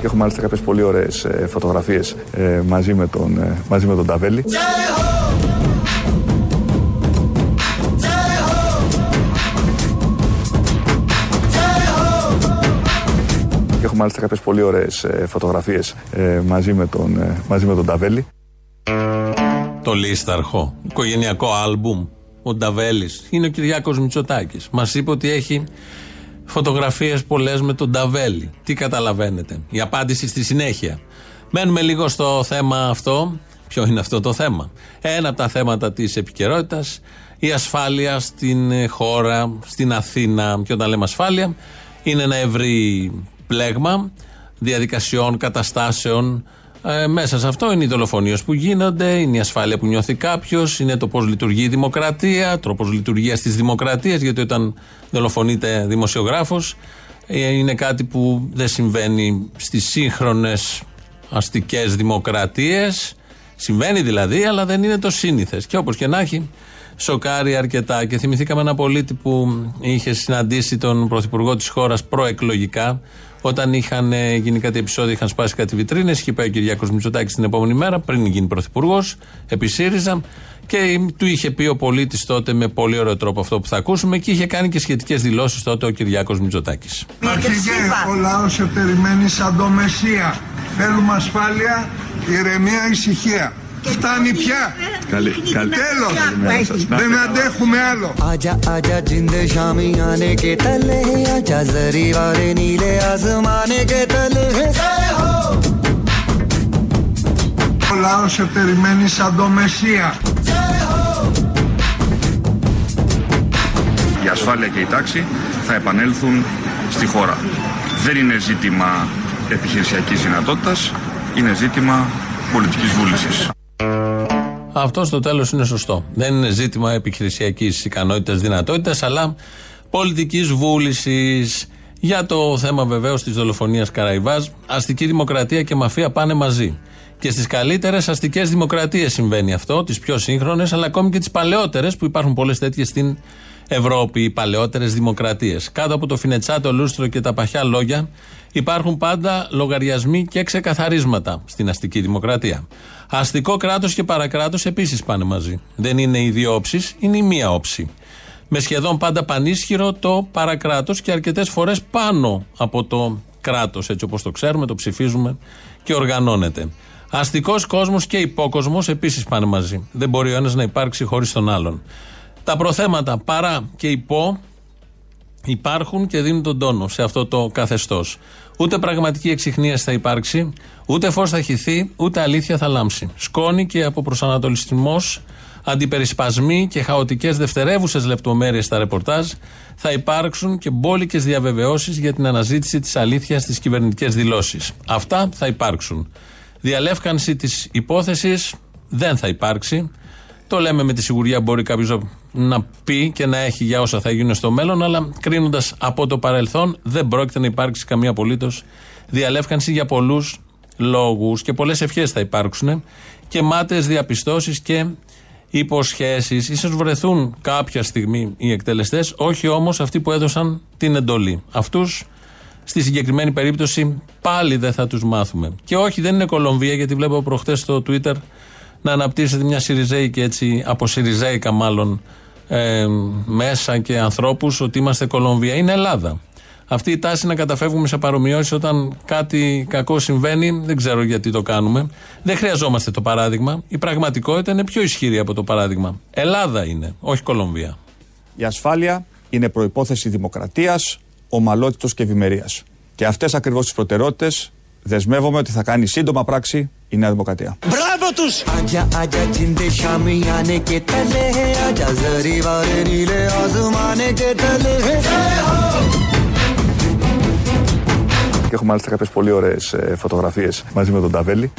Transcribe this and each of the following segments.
Και έχω μάλιστα κάποιες πολύ ωραίες ε, φωτογραφίες ε, μαζί, με τον, ε, μαζί με τον Ταβέλη. Έχω μάλιστα κάποιες πολύ ωραίες ε, φωτογραφίες ε, μαζί, με τον, ε, μαζί με τον Ταβέλη. Το λίσταρχο. Οικογενειακό άλμπουμ. Ο Νταβέλης. Είναι ο Κυριάκος Μητσοτάκης. Μας είπε ότι έχει φωτογραφίες πολλές με τον Νταβέλη. Τι καταλαβαίνετε; Η απάντηση στη συνέχεια. Μένουμε λίγο στο θέμα αυτό. Ποιο είναι αυτό το θέμα; Ένα από τα θέματα της επικαιρότητας. Η ασφάλεια στην χώρα, στην Αθήνα. Και όταν λέμε ασφάλεια, είναι ένα ευρύ πλέγμα διαδικασιών, καταστάσεων. Ε, μέσα σε αυτό είναι οι δολοφονίες που γίνονται, είναι η ασφάλεια που νιώθει κάποιος, είναι το πώς λειτουργεί η δημοκρατία, τρόπος λειτουργίας της δημοκρατίας, γιατί όταν δολοφονείται δημοσιογράφος, είναι κάτι που δεν συμβαίνει στις σύγχρονες αστικές δημοκρατίες. Συμβαίνει δηλαδή, αλλά δεν είναι το σύνηθες. Και όπως και να έχει, σοκάρει αρκετά. Και θυμηθήκαμε ένα πολίτη που είχε συναντήσει τον πρωθυπουργό της χώρας προεκλογικά, όταν είχαν ε, γίνει κάτι επεισόδιο, είχαν σπάσει κάτι βιτρίνες. Είχε πάει ο Κυριάκος Μητσοτάκης την επόμενη μέρα, πριν γίνει πρωθυπουργός, επί ΣΥΡΙΖΑ. Και του είχε πει ο πολίτης τότε με πολύ ωραίο τρόπο αυτό που θα ακούσουμε και είχε κάνει και σχετικές δηλώσεις τότε ο Κυριάκος Μητσοτάκης. Αρχηγέ, ο λαός σε περιμένει σαν το Μεσσία. Θέλουμε ασφάλεια, ηρεμία, ησυχία. Φτάνει πια. Καλή, καλή. Τέλος. Δεν αντέχουμε άλλο. आजा आजा जिंद शामी आने के तले आजा जरी वाले नीले आसमाने के तले Ο λαό σε περιμένει σαν το Μεσσία. η ασφάλεια και η τάξη θα επανέλθουν στη χώρα. Δεν είναι ζήτημα επιχειρησιακής δυνατότητας, είναι ζήτημα πολιτικής βούλησης. Αυτό στο τέλος είναι σωστό. Δεν είναι ζήτημα επιχειρησιακής ικανότητας, δυνατότητας, αλλά πολιτικής βούλησης. Για το θέμα βεβαίως της δολοφονίας Καραϊβάζ, αστική δημοκρατία και μαφία πάνε μαζί. Και στις καλύτερες αστικές δημοκρατίες συμβαίνει αυτό, τις πιο σύγχρονες, αλλά ακόμη και τις παλαιότερες, που υπάρχουν πολλές τέτοιες στην Ευρώπη, οι παλαιότερες δημοκρατίες. Κάτω από το φινετσάτο λούστρο και τα παχιά λόγια υπάρχουν πάντα λογαριασμοί και ξεκαθαρίσματα στην αστική δημοκρατία. Αστικό κράτος και παρακράτος επίσης πάνε μαζί. Δεν είναι οι δύο όψεις, είναι η μία όψη. Με σχεδόν πάντα πανίσχυρο το παρακράτος και αρκετές φορές πάνω από το κράτος, έτσι όπως το ξέρουμε, το ψηφίζουμε και οργανώνεται. Αστικός κόσμος και υπόκοσμος επίσης πάνε μαζί. Δεν μπορεί ο ένας να υπάρξει χωρίς τον άλλον. Τα προθέματα παρά και υπό υπάρχουν και δίνουν τον τόνο σε αυτό το καθεστώς. Ούτε πραγματική εξυχνία θα υπάρξει, ούτε φως θα χυθεί, ούτε αλήθεια θα λάμψει. Σκόνη και από προσανατολισμό, αντιπερισπασμοί και χαοτικές δευτερεύουσες λεπτομέρειες στα ρεπορτάζ θα υπάρξουν και μπόλικες διαβεβαιώσεις για την αναζήτηση της αλήθειας στις κυβερνητικές δηλώσεις. Αυτά θα υπάρξουν. Διαλεύκανση της υπόθεσης δεν θα υπάρξει. Το λέμε με τη σιγουριά μπορεί κάποιος να πει και να έχει για όσα θα γίνουν στο μέλλον, αλλά κρίνοντας από το παρελθόν, δεν πρόκειται να υπάρξει καμία απολύτως διαλεύκανση για πολλούς λόγους και πολλές ευχές θα υπάρξουν και μάταιες διαπιστώσεις και υποσχέσεις. σω βρεθούν κάποια στιγμή οι εκτελεστές, όχι όμως αυτοί που έδωσαν την εντολή. Αυτούς στη συγκεκριμένη περίπτωση πάλι δεν θα τους μάθουμε. Και όχι, δεν είναι Κολομβία, γιατί βλέπω προχτές στο Twitter να αναπτύσσεται μια Σιριζέικη έτσι, από Σιριζέικα μάλλον ε, μέσα και ανθρώπους ότι είμαστε Κολομβία. Είναι Ελλάδα. Αυτή η τάση να καταφεύγουμε σε παρομοιώσεις όταν κάτι κακό συμβαίνει, δεν ξέρω γιατί το κάνουμε. Δεν χρειαζόμαστε το παράδειγμα. Η πραγματικότητα είναι πιο ισχυρή από το παράδειγμα. Ελλάδα είναι, όχι Κολομβία. Η ασφάλεια είναι προπόθεση δημοκρατίας, ομαλότητα και ευημερίας. Και αυτές ακριβώς τις προτεραιότητες δεσμεύομαι ότι θα κάνει σύντομα πράξη η Νέα Δημοκρατία. Μπράβο και έχω μάλιστα κάποιες πολύ ωραίες ε, φωτογραφίες μαζί με τον Ταβέλη.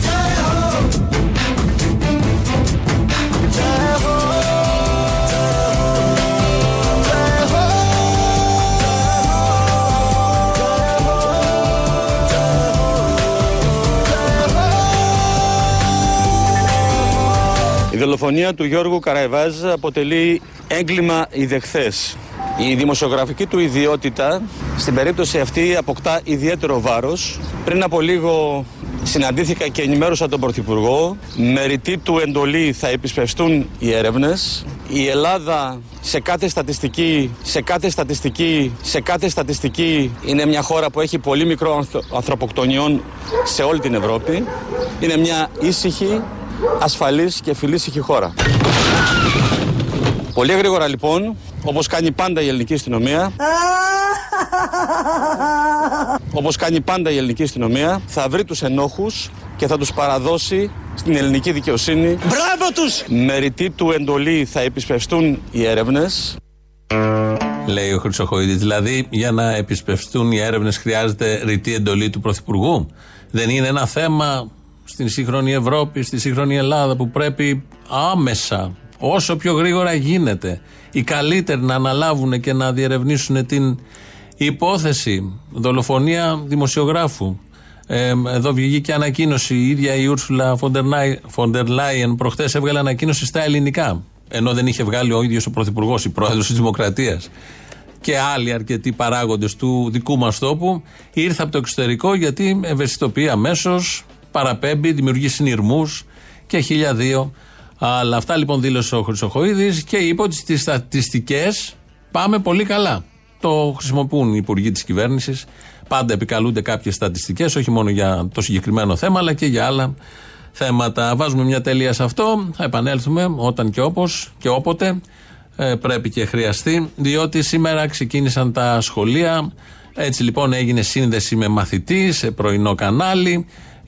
Δολοφονία του Γιώργου Καραϊβάζ αποτελεί έγκλημα ιδεχθές. Η δημοσιογραφική του ιδιότητα στην περίπτωση αυτή αποκτά ιδιαίτερο βάρος. Πριν από λίγο συναντήθηκα και ενημέρωσα τον Πρωθυπουργό. Με ρητή του εντολή θα επισπευστούν οι έρευνες. Η Ελλάδα σε κάθε στατιστική, σε κάθε στατιστική, σε κάθε στατιστική είναι μια χώρα που έχει πολύ μικρό ανθρωποκτονιών σε όλη την Ευρώπη. Είναι μια ήσυχη, ασφαλής και φιλήσυχη χώρα. Πολύ γρήγορα λοιπόν, όπως κάνει πάντα η ελληνική αστυνομία, όπως κάνει πάντα η ελληνική αστυνομία, θα βρει τους ενόχους και θα τους παραδώσει στην ελληνική δικαιοσύνη. Μπράβο τους! Με ρητή του εντολή θα επισπευστούν οι έρευνες. Λέει ο Χρυσοχοίδης. Δηλαδή, για να επισπευστούν οι έρευνες, χρειάζεται ρητή εντολή του Πρωθυπουργού. Δεν είναι ένα θέμα στην σύγχρονη Ευρώπη, στη σύγχρονη Ελλάδα που πρέπει άμεσα, όσο πιο γρήγορα γίνεται, οι καλύτεροι να αναλάβουν και να διερευνήσουν την υπόθεση δολοφονία δημοσιογράφου. Ε, εδώ βγήκε ανακοίνωση. Η ίδια η Ούρσουλα Φοντερ Λάιεν προχτές έβγαλε ανακοίνωση στα ελληνικά. Ενώ δεν είχε βγάλει ο ίδιος ο Πρωθυπουργός, η πρόεδρος της Δημοκρατίας και άλλοι αρκετοί παράγοντες του δικού μας τόπου. Ήρθε από το εξωτερικό γιατί ευαισθητοποιεί αμέσως, παραπέμπει, δημιουργεί συνειρμούς και χίλια δύο. Αλλά αυτά λοιπόν δήλωσε ο Χρυσοχοίδης και είπε ότι στις στατιστικές πάμε πολύ καλά. Το χρησιμοποιούν οι υπουργοί της κυβέρνησης. Πάντα επικαλούνται κάποιες στατιστικές, όχι μόνο για το συγκεκριμένο θέμα, αλλά και για άλλα θέματα. Βάζουμε μια τελεία σε αυτό. Θα επανέλθουμε όταν και όπως και όποτε ε, πρέπει και χρειαστεί, διότι σήμερα ξεκίνησαν τα σχολεία. Έτσι λοιπόν έγινε σύνδεση με μαθητή σε πρωινό κανάλι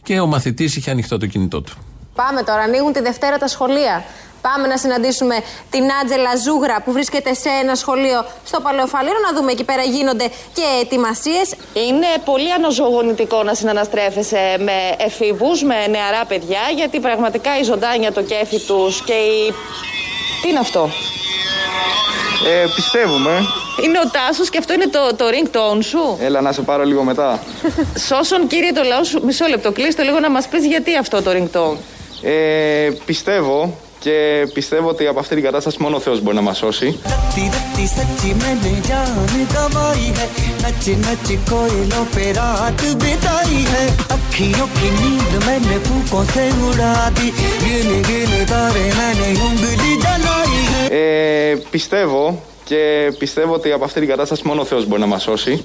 και ο μαθητής είχε ανοιχτό το κινητό του. Πάμε τώρα, ανοίγουν τη Δευτέρα τα σχολεία. Πάμε να συναντήσουμε την Άντζελα Ζούγρα που βρίσκεται σε ένα σχολείο στο Παλαιοφαλήρο να δούμε εκεί πέρα γίνονται και ετοιμασίες. Είναι πολύ αναζωογονητικό να συναναστρέφεσαι με εφήβους, με νεαρά παιδιά, γιατί πραγματικά η ζωντάνια, το κέφι τους και η. Τι είναι αυτό; Ε, πιστεύουμε. Είναι ο Τάσος και αυτό είναι το, το ringtone σου. Έλα να σε πάρω λίγο μετά. Σώσον, κύριε το λαό σου, μισό λεπτό. Κλείστε λίγο να μας πεις γιατί αυτό το ringtone. Ε, πιστεύω και πιστεύω ότι από αυτή την κατάσταση μόνο ο Θεός μπορεί να μας σώσει. Ε, πιστεύω και πιστεύω ότι από αυτή την κατάσταση μόνο ο Θεός μπορεί να μας σώσει.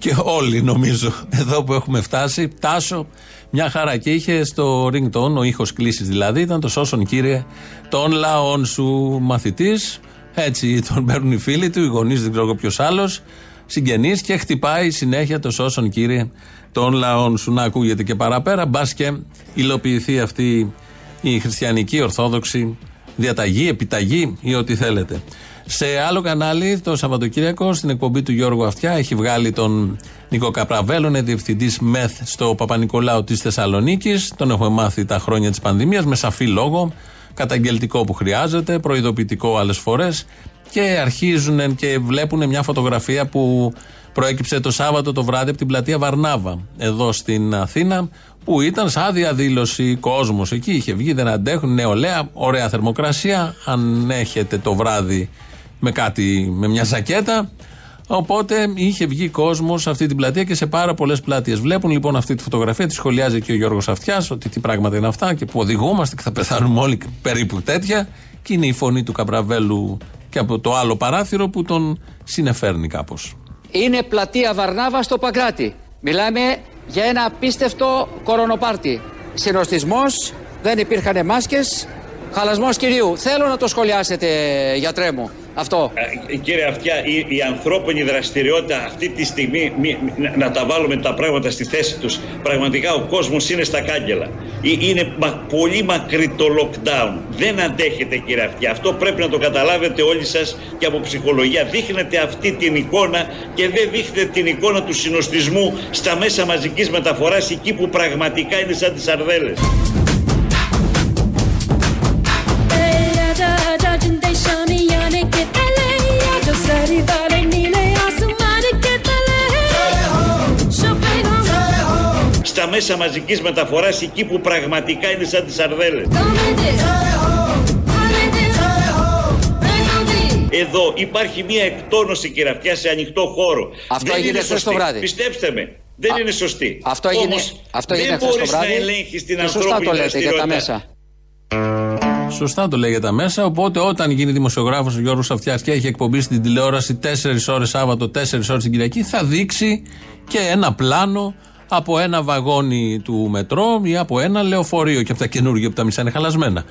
Α, και όλοι νομίζω εδώ που έχουμε φτάσει. Τάσο, μια χαρά. Και είχε στο ringtone, ο ήχος κλήση δηλαδή, ήταν το σώσον κύριε των λαών σου μαθητής. Έτσι τον παίρνουν οι φίλοι του, οι γονείς, δεν ξέρω ποιος άλλος, συγγενείς και χτυπάει συνέχεια το σώσον κύριε των λαών σου. Να ακούγεται και παραπέρα, μπας και υλοποιηθεί αυτή η χριστιανική, ορθόδοξη διαταγή, επιταγή ή ό,τι θέλετε. Σε άλλο κανάλι, το Σαββατοκύριακο, στην εκπομπή του Γιώργου Αυτιά, έχει βγάλει τον Νίκο Καπραβέλο, είναι διευθυντής ΜΕΘ στο Παπα-Νικολάου της Θεσσαλονίκης. Τον έχουμε μάθει τα χρόνια της πανδημίας με σαφή λόγο, καταγγελτικό που χρειάζεται, προειδοποιητικό άλλες φορές. Και αρχίζουν και βλέπουν μια φωτογραφία που προέκυψε το Σάββατο το βράδυ από την πλατεία Βαρνάβα, εδώ στην Αθήνα, που ήταν σαν διαδήλωση κόσμος εκεί. Είχε βγει, δεν αντέχουν, νεολαία, ωραία θερμοκρασία. Αν έχετε το βράδυ με κάτι, με μια ζακέτα. Οπότε είχε βγει κόσμος σε αυτή την πλατεία και σε πάρα πολλές πλατείε. Βλέπουν λοιπόν αυτή τη φωτογραφία, τη σχολιάζει και ο Γιώργος Αυτιάς, ότι τι πράγματα είναι αυτά και που οδηγούμαστε και θα πεθάνουμε όλοι περίπου τέτοια. Και είναι η φωνή του Καμπραβέλου και από το άλλο παράθυρο που τον συνεφέρνει κάπως. Είναι πλατεία Βαρνάβα στο Παγκράτη. Μιλάμε για ένα απίστευτο κορονοπάρτι. Συνοστισμός, δεν υπήρχαν μάσκες, χαλασμός κυρίου. Θέλω να το σχολιάσετε, γιατρέ μου αυτό. Ε, κύριε Αυτιά, η, η ανθρώπινη δραστηριότητα αυτή τη στιγμή, μη, να τα βάλουμε τα πράγματα στη θέση τους, πραγματικά ο κόσμος είναι στα κάγκελα. Είναι μα, πολύ μακρύ το lockdown. Δεν αντέχετε κύριε Αυτιά. Αυτό πρέπει να το καταλάβετε όλοι σας και από ψυχολογία. Δείχνετε αυτή την εικόνα και δεν δείχνετε την εικόνα του συνοστισμού στα μέσα μαζικής μεταφοράς εκεί που πραγματικά είναι σαν τις αρδέλες. Μέσα μαζικής μεταφοράς εκεί που πραγματικά είναι σαν τις αρδέλες. Εδώ υπάρχει μια εκτόνωση κυραφιά σε ανοιχτό χώρο. Αυτό δεν έγινε είναι χθες το σωστή. βράδυ. Πιστέψτε με, δεν είναι σωστή. Αυτό έγινε, Όμως, αυτό έγινε δεν χθες το μπορείς να βράδυ. ελέγχεις την και σωστά ανθρώπινη το λέτε για τα δραστηριότητα. μέσα. Σωστά το λέει για τα μέσα. Οπότε όταν γίνει δημοσιογράφος ο Γιώργος Αυτιά και έχει εκπομπή στην τηλεόραση 4 ώρες Σάββατο, 4 ώρες την Κυριακή, θα δείξει και ένα πλάνο από ένα βαγόνι του μετρό ή από ένα λεωφορείο και από τα καινούργια που τα μισά είναι χαλασμένα.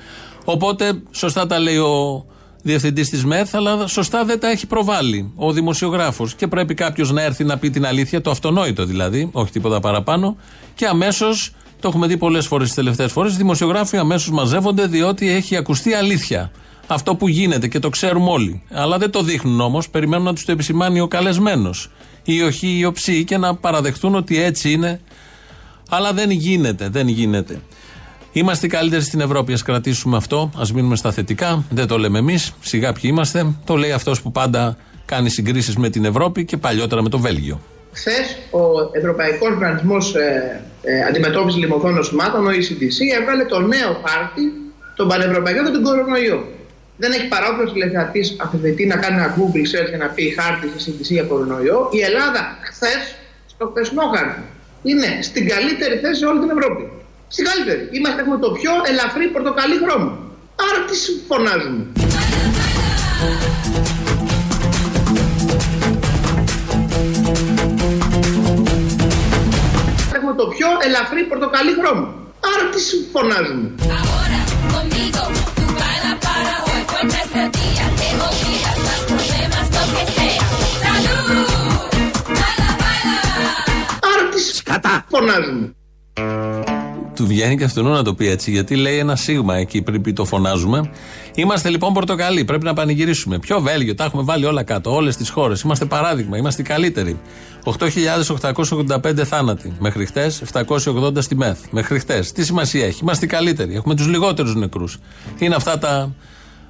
Οπότε σωστά τα λέει ο διευθυντής της ΜΕΘ, αλλά σωστά δεν τα έχει προβάλει ο δημοσιογράφος. Και πρέπει κάποιος να έρθει να πει την αλήθεια, το αυτονόητο δηλαδή, όχι τίποτα παραπάνω, και αμέσως το έχουμε δει πολλές φορές τις τελευταίες φορές. Οι δημοσιογράφοι αμέσως μαζεύονται διότι έχει ακουστεί αλήθεια. Αυτό που γίνεται και το ξέρουμε όλοι. Αλλά δεν το δείχνουν όμως, περιμένουν να τους το επισημάνει ο καλεσμένος ή όχι οι οψοί και να παραδεχτούν ότι έτσι είναι. Αλλά δεν γίνεται, δεν γίνεται. Είμαστε οι καλύτεροι στην Ευρώπη. Α κρατήσουμε αυτό, ας μείνουμε στα θετικά. Δεν το λέμε εμείς, σιγά ποιοι είμαστε. Το λέει αυτός που πάντα κάνει συγκρίσεις με την Ευρώπη και παλιότερα με το Βέλγιο. Χθες ο Ευρωπαϊκός Οργανισμός ε, ε, Αντιμετώπισης Λιμωθών Νοσημάτων, ο ECDC, έβγαλε το νέο χάρτη των πανευρωπαϊκών για τον κορονοϊό. Δεν έχει παράδοση τηλεθεατή αφιβητή να κάνει ένα Google search για να πει χάρτη στη CDC για κορονοϊό. Η Ελλάδα χθες, στο χθεσινό χάρτη, είναι στην καλύτερη θέση σε όλη την Ευρώπη. Στην καλύτερη. Είμαστε, έχουμε το πιο ελαφρύ πορτοκαλί χρώμα. Άρα τι φωνάζουμε. Έχουμε το πιο ελαφρύ πορτοκαλί χρώμα. Άρα τι φωνάζουμε. Άρα φωνάζουμε. Του βγαίνει και αυτού να το πει έτσι, γιατί λέει ένα σίγμα εκεί πριν πει το φωνάζουμε. Είμαστε λοιπόν πορτοκαλί, πρέπει να πανηγυρίσουμε. Ποιο Βέλγιο, τα έχουμε βάλει όλα κάτω, όλες τις χώρες. Είμαστε παράδειγμα, είμαστε οι καλύτεροι. 8.885 θάνατοι μέχρι χτες, 780 στη ΜΕΘ. Μέχρι χτες. Τι σημασία έχει, είμαστε οι καλύτεροι. Έχουμε τους λιγότερους νεκρούς. Είναι αυτά τα.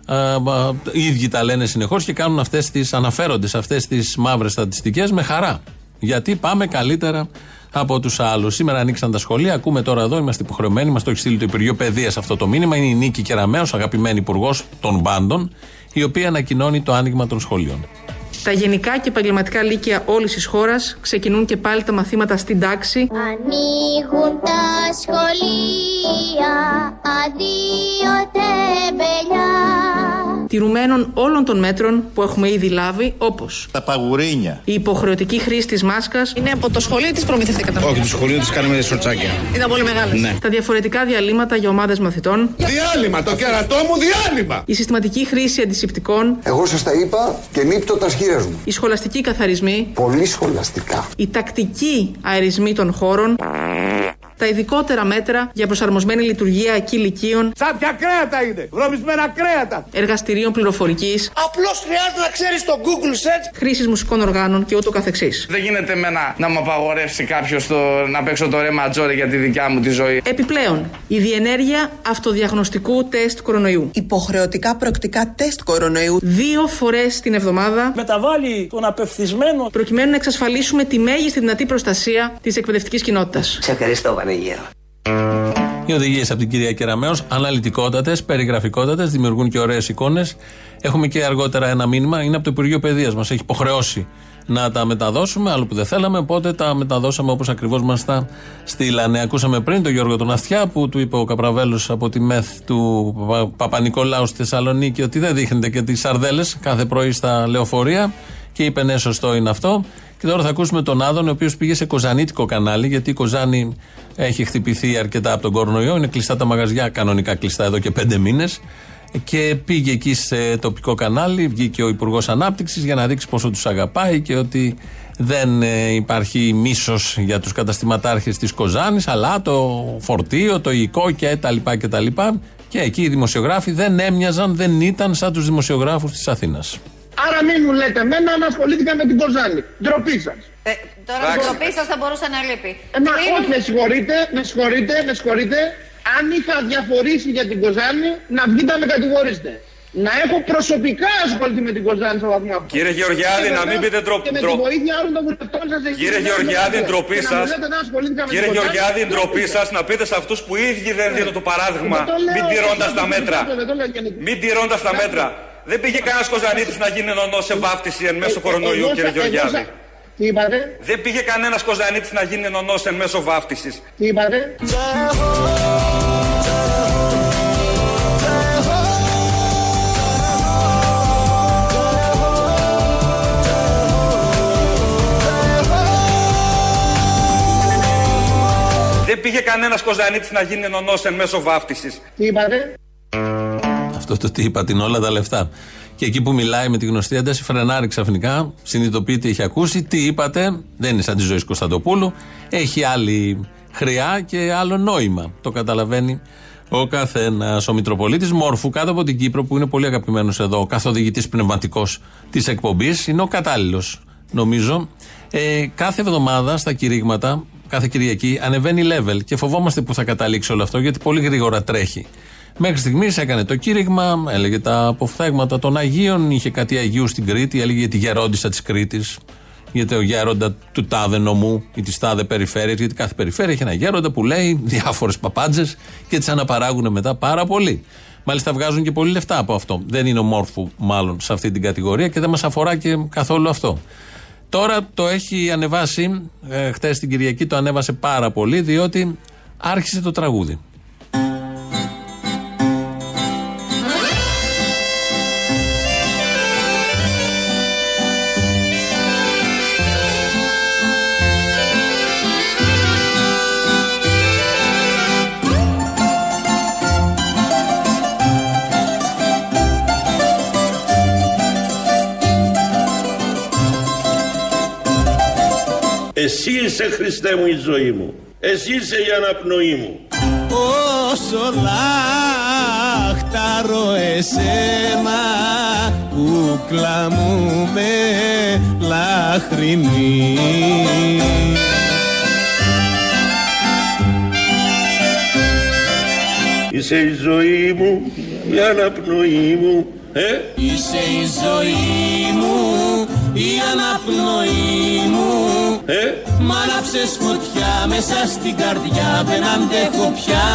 Α, α, οι ίδιοι τα λένε συνεχώς και κάνουν αυτές τις. αναφέρονται σε αυτές τις μαύρες στατιστικές με χαρά. Γιατί πάμε καλύτερα από τους άλλους. Σήμερα ανοίξαν τα σχολεία. Ακούμε τώρα εδώ, είμαστε υποχρεωμένοι. Μας το έχει στείλει το Υπουργείο Παιδείας αυτό το μήνυμα. Είναι η Νίκη Κεραμέο, αγαπημένη υπουργός των πάντων, η οποία ανακοινώνει το άνοιγμα των σχολείων. Τα γενικά και επαγγελματικά λύκεια όλης της χώρας ξεκινούν και πάλι τα μαθήματα στην τάξη. Ανοίγουν τα σχολεία, αδείο τεμπελιά. Τηρουμένων όλων των μέτρων που έχουμε ήδη λάβει, όπως Τα παγουρίνια. η υποχρεωτική χρήση της μάσκας. Είναι από το σχολείο της προμηθευτήκατε. Όχι, του σχολείου της κάνουμε σορτσάκια. Ήταν πολύ μεγάλε. Ναι. Τα διαφορετικά διαλύματα για ομάδες μαθητών. Διάλειμμα, το κερατό μου διάλειμμα. Η συστηματική χρήση αντισηπτικών. Εγώ σας τα είπα και νύπτω τα σχήρε μου. Οι σχολαστικοί καθαρισμοί. Πολύ σχολαστικά. Οι τακτικοί αερισμοί των χώρων. Τα ειδικότερα μέτρα για προσαρμοσμένη λειτουργία εκεί λυκείων. Σάπια κρέατα είναι. Βρωμισμένα κρέατα. Εργαστηρίων πληροφορικής. Απλώς χρειάζεται να ξέρεις το Google Search. Χρήσης μουσικών οργάνων και ούτω καθεξής. Δεν γίνεται εμένα να μου απαγορεύσει κάποιος να παίξω το ρε ματζόρι για τη δικιά μου τη ζωή. Επιπλέον, η διενέργεια αυτοδιαγνωστικού τεστ κορονοϊού. Υποχρεωτικά προκτικά τεστ κορονοϊού. Δύο φορές την εβδομάδα. Μεταβάλει τον απευθυσμένο. Προκειμένου να εξασφαλίσουμε τη μέγιστη δυνατή προστασία της εκπαιδευτικής κοινότητας. Σε ευχαριστώ, Παναγία. Οι οδηγίες από την κυρία Κεραμέο, αναλυτικότατες, περιγραφικότατες, δημιουργούν και ωραίες εικόνες. Έχουμε και αργότερα ένα μήνυμα, είναι από το Υπουργείο Παιδείας. Μας έχει υποχρεώσει να τα μεταδώσουμε, άλλο που δεν θέλαμε, οπότε τα μεταδώσαμε όπως ακριβώς μας τα στείλανε. Ακούσαμε πριν τον Γιώργο τον Αυτιά που του είπε ο Καπραβέλος από τη ΜΕΘ του Πα- Παπα-Νικολάου στη Θεσσαλονίκη ότι δεν δείχνετε και τις σαρδέλες κάθε πρωί στα λεωφορεία. Και είπε ναι, σωστό είναι αυτό. Και τώρα θα ακούσουμε τον Άδων, ο οποίος πήγε σε κοζανίτικο κανάλι, γιατί η Κοζάνη έχει χτυπηθεί αρκετά από τον κορονοϊό. Είναι κλειστά τα μαγαζιά, κανονικά κλειστά εδώ και πέντε μήνες. Και πήγε εκεί σε τοπικό κανάλι, βγήκε ο Υπουργός Ανάπτυξης για να δείξει πόσο τους αγαπάει και ότι δεν ε, υπάρχει μίσος για τους καταστηματάρχες της Κοζάνης, αλλά το φορτίο, το υλικό και τα λοιπά και τα λοιπά. Και εκεί οι δημοσιογράφοι δεν έμοιαζαν, δεν ήταν σαν τους δημοσιογράφους της Αθήνας. Άρα μην μου λέτε εμένα να ασχολήθηκα με την Κοζάνη. Ντροπή σας. Ε, τώρα η ντροπή σας θα μπορούσε να λείπει. Ε, μα όχι, με συγχωρείτε, με συγχωρείτε, με συγχωρείτε. Αν είχα διαφορήσει για την Κοζάνη, να βγείτε να με κατηγορήσετε. να έχω προσωπικά ασχοληθεί με την Κοζάνη στο βαθμό αυτό. Κύριε Γεωργιάδη, Και να μην βεβαίως πείτε ντρο- Και με ντρο- τη βοήθεια όλων των βουλευτών σας εκεί Κύριε στην Γεωργιάδη, Δημοκρατία. ντροπή Και να σας. μου λέτε να ασχολήθηκα με Κύριε την Κοζάνη. Γεωργιάδη, ντροπή σας να πείτε σε αυτούς που οι ίδιοι δεν δίνουν το παράδειγμα, Δεν το λέω μην τηρώντας εγώ, τα δεν το μέτρα. λέω, δεν το λέω γενικά. Μην τηρώντας τα μέτρα. Δεν πήγε κανένας Κοζανίτης να γίνει νονός σε βάφτιση εν μέσω Ε, κορονοϊού, εγώ κύριε σα- εγώ Γεωργιάδη; σα- Τι είπατε, Δεν πήγε κανένας Κοζανίτης να γίνει νονός εν μέσω βάφτιση. τι είπατε; Δεν πήγε κανένας Κοζανίτης να γίνει νονός εν μέσω βάφτιση. Τι είπατε; Αυτό το τι είπα, την όλα τα λεφτά. Και εκεί που μιλάει με τη γνωστή ένταση, φρενάρει ξαφνικά, συνειδητοποιεί τι έχει ακούσει, τι είπατε, δεν είναι σαν τη ζωή Κωνσταντοπούλου, έχει άλλη χρειά και άλλο νόημα. Το καταλαβαίνει ο καθένας. Ο Μητροπολίτης Μόρφου, κάτω από την Κύπρο, που είναι πολύ αγαπημένος εδώ, ο καθοδηγητής πνευματικός της εκπομπής, είναι ο κατάλληλος, νομίζω. Ε, κάθε εβδομάδα στα κηρύγματα, κάθε Κυριακή, ανεβαίνει level και φοβόμαστε που θα καταλήξει όλο αυτό, γιατί πολύ γρήγορα τρέχει. Μέχρι στιγμής έκανε το κήρυγμα, έλεγε τα αποφθέγματα των Αγίων, είχε κάτι Αγίου στην Κρήτη, έλεγε για τη γερόντισσα της Κρήτης, για το γέροντα του τάδε νομού ή της τάδε περιφέρειας, γιατί κάθε περιφέρεια έχει ένα γέροντα που λέει διάφορες παπάντζες και τις αναπαράγουν μετά πάρα πολύ. Μάλιστα βγάζουν και πολύ λεφτά από αυτό. Δεν είναι ομόρφου, μάλλον, σε αυτή την κατηγορία και δεν μας αφορά και καθόλου αυτό. Τώρα το έχει ανεβάσει, ε, χτε την Κυριακή το ανέβασε πάρα πολύ, διότι άρχισε το τραγούδι. Εσύ είσαι Χριστέ μου η ζωή μου. Εσύ είσαι η αναπνοή μου. Όσο λάχταρω εσένα κούκλα μου με λαχρινή Είσαι η ζωή μου, η αναπνοή μου. Ε, Είσαι η ζωή μου, η αναπνοή μου ε, Μ' άναψες φωτιά μέσα στην καρδιά δεν αντέχω πια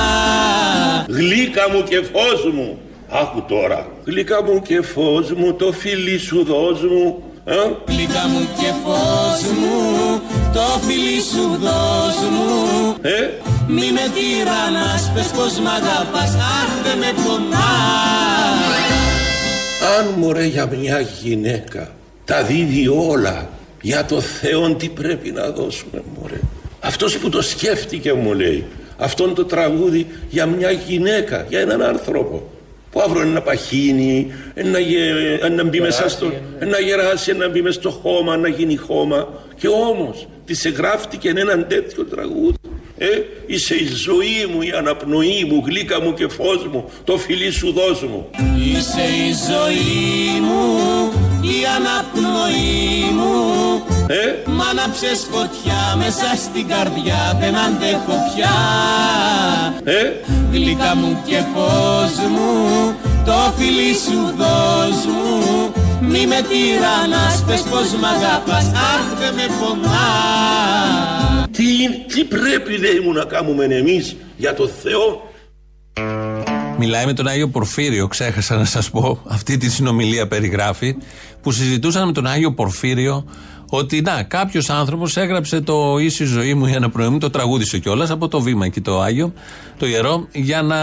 γλύκα μου και φως μου. Άκου τώρα. Γλύκα μου και φως μου, το φιλί σου δώσ' μου. Ε, Γλυκά μου και φως μου, το φιλί σου δώσ' μου ε, Μη με τυραννάς, πες πως μ' αγαπάς, αχ δεν με πονάς αν μωρέ για μια γυναίκα τα δίδει όλα. Για το Θεό τι πρέπει να δώσουμε μωρέ. Αυτός που το σκέφτηκε μου λέει αυτόν το τραγούδι για μια γυναίκα για έναν άνθρωπο που αύριο είναι να παχύνει να, γε- να μπει μέσα στο να γεράσει να μπει μέσα στο χώμα να γίνει χώμα. Και όμως της εγγράφτηκε έναν τέτοιο τραγούδι. Ε, είσαι η ζωή μου, η αναπνοή μου, γλύκα μου και φως μου, το φιλί σου δώσ' μου. Είσαι η ζωή μου, η αναπνοή μου. Ε, Μ' άναψες φωτιά μέσα στην καρδιά δεν αντέχω πια. Ε, Γλυκά μου και φως μου, το φιλί σου δώσ' μου. Μη με τυραννάς, πες πως μ' αγαπάς, αχ δεν με πονάς. Τι, τι πρέπει λέει μου να κάνουμε εμείς για το Θεό; Μιλάει με τον Άγιο Πορφύριο, ξέχασα να σας πω, αυτή τη συνομιλία περιγράφει, που συζητούσαν με τον Άγιο Πορφύριο ότι να, κάποιος άνθρωπος έγραψε το ίση ζωή μου η αναπνοή μου, το τραγούδισε κιόλας από το βήμα εκεί το Άγιο, το ιερό, για να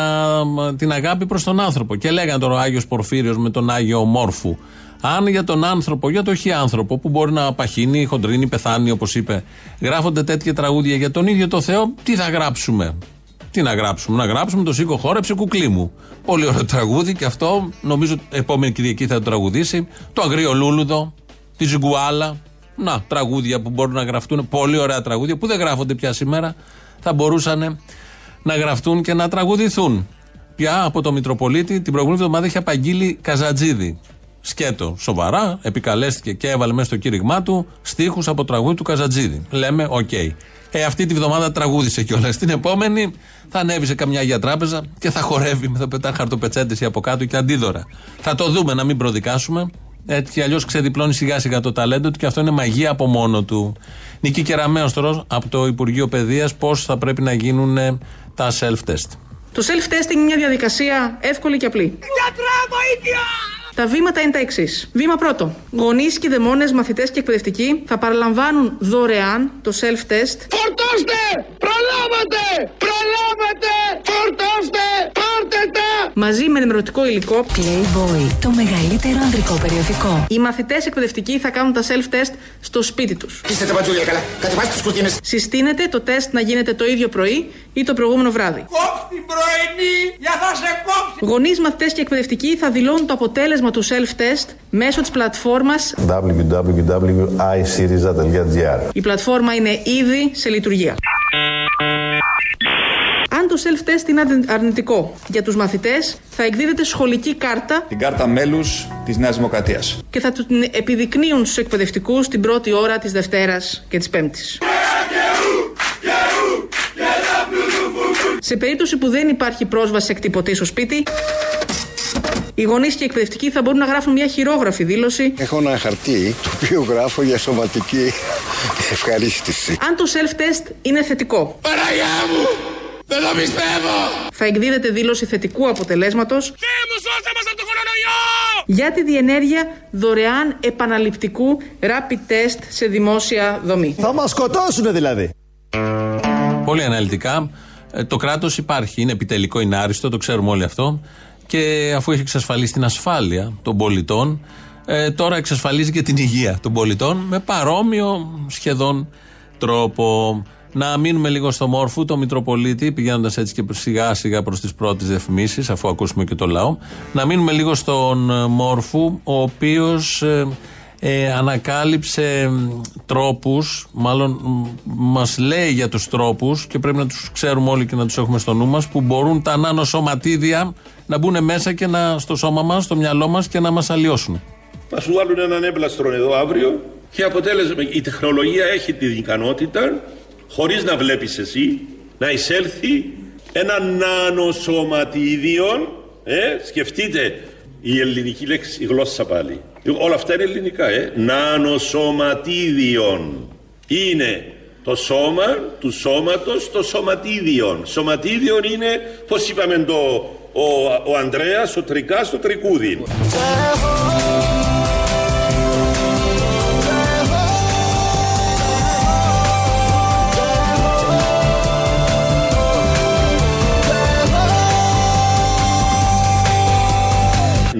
μ, την αγάπη προς τον άνθρωπο. Και λέγανε τώρα ο Άγιος Πορφύριος με τον Άγιο Μόρφου. Αν για τον άνθρωπο, για το χι άνθρωπο που μπορεί να παχύνει, χοντρίνει, πεθάνει όπως είπε, γράφονται τέτοια τραγούδια για τον ίδιο το Θεό, τι θα γράψουμε. Τι να γράψουμε, να γράψουμε το σήκω χόρεψε κουκλί μου. Πολύ ωραίο τραγούδι και αυτό νομίζω επόμενη Κυριακή θα το τραγουδήσει. Το Αγριολούλουδο, τη Ζιγκουάλα. Να, τραγούδια που μπορούν να γραφτούν. Πολύ ωραία τραγούδια που δεν γράφονται πια σήμερα. Θα μπορούσαν να γραφτούν και να τραγουδηθούν. Πια από το Μητροπολίτη την προηγούμενη εβδομάδα είχε απαγγείλει Καζαντζίδη. σκέτο σοβαρά, επικαλέστηκε και έβαλε μέσα στο κήρυγμά του στίχους από τραγούδι του Καζαντζίδη. Λέμε, οκ. Ε, αυτή τη βδομάδα τραγούδισε κιόλας. Την επόμενη θα ανέβει σε καμιά για τράπεζα και θα χορεύει, θα πετά χαρτοπετσέτε ή από κάτω και αντίδωρα. Θα το δούμε, να μην προδικάσουμε. Έτσι κι αλλιώς ξεδιπλώνει σιγά σιγά το ταλέντο του και αυτό είναι μαγεία από μόνο του. Νίκη Κεραμέο τώρα από το Υπουργείο Παιδείας, πώς θα πρέπει να γίνουν ε, τα self-test. Το self-testing είναι μια διαδικασία εύκολη και απλή. Τα βήματα είναι τα εξής. Βήμα πρώτο. Γονείς, κηδεμόνε, μαθητές και εκπαιδευτικοί θα παραλαμβάνουν δωρεάν το self-test Φορτώστε! Προλάβατε! Προλάβατε! Φορτώστε! Πάρτε τα! μαζί με ενημερωτικό υλικό. Playboy, το μεγαλύτερο ανδρικό περιοδικό. Οι μαθητές εκπαιδευτικοί θα κάνουν τα self-test στο σπίτι τους. Είστε τα μπατζούλια καλά. Κατεβάστε τις κουρτίνες. Συστήνεται το τεστ να γίνεται το ίδιο πρωί ή το προηγούμενο βράδυ. Κόψ' την πρωινή για θα σε κόψει! Γονείς, μαθητές και εκπαιδευτικοί θα δηλώνουν το αποτέλεσμα του self-test μέσω της πλατφόρμας. www.isyriza.gr Η πλατφόρμα είναι ήδη σε λειτουργία. Αν το self-test είναι αρνη- αρνητικό για τους μαθητές, θα εκδίδεται σχολική κάρτα Την κάρτα μέλους της Νέας Δημοκρατίας. και θα την επιδεικνύουν στους εκπαιδευτικούς την πρώτη ώρα της Δευτέρας και της Πέμπτης. Σε περίπτωση που δεν υπάρχει πρόσβαση σε εκτυπωτή στο σπίτι, οι γονείς και οι εκπαιδευτικοί θα μπορούν να γράφουν μια χειρόγραφη δήλωση Έχω ένα χαρτί το οποίο γράφω για σωματική ευχαρίστηση. αν το self-test είναι θετικό. Παναγιά μου! Δεν το πιστεύω! Θα εκδίδεται δήλωση θετικού αποτελέσματος Θεέ μου σώστε μας από το κορονοϊό! για τη διενέργεια δωρεάν επαναληπτικού rapid test σε δημόσια δομή. Θα μας σκοτώσουν δηλαδή. Πολύ αναλυτικά. Ε, Το κράτος υπάρχει, είναι επιτελικό, είναι άριστο, το ξέρουμε όλοι αυτό. Και αφού έχει εξασφαλίσει την ασφάλεια των πολιτών, ε, τώρα εξασφαλίζει και την υγεία των πολιτών με παρόμοιο σχεδόν τρόπο. Να μείνουμε λίγο στο μόρφου, το Μητροπολίτη, πηγαίνοντας έτσι και σιγά σιγά προς τις πρώτες διαφημίσεις, αφού ακούσουμε και το λαό. Να μείνουμε λίγο στον ε, μόρφου, ο οποίος ε, ανακάλυψε μ, τρόπους, μάλλον μ, μας λέει για τους τρόπους και πρέπει να τους ξέρουμε όλοι και να τους έχουμε στο νου μας που μπορούν τα νανοσωματίδια να μπουν μέσα και να, στο σώμα μας, στο μυαλό μας και να μας αλλοιώσουν. Θα σου βάλουν έναν έμπλαστρο εδώ αύριο και αποτέλεσμα η τεχνολογία έχει την ικανότητα χωρίς να βλέπεις εσύ να εισέλθει ένα νανοσωματίδιο ε, σκεφτείτε η ελληνική λέξη, η γλώσσα πάλι. Όλα αυτά είναι ελληνικά ε, νανοσωματίδιον είναι το σώμα του σώματος το σωματίδιον. Σωματίδιον είναι πως είπαμε το ο, ο Ανδρέας, ο Τρικάς, το Τρικούδι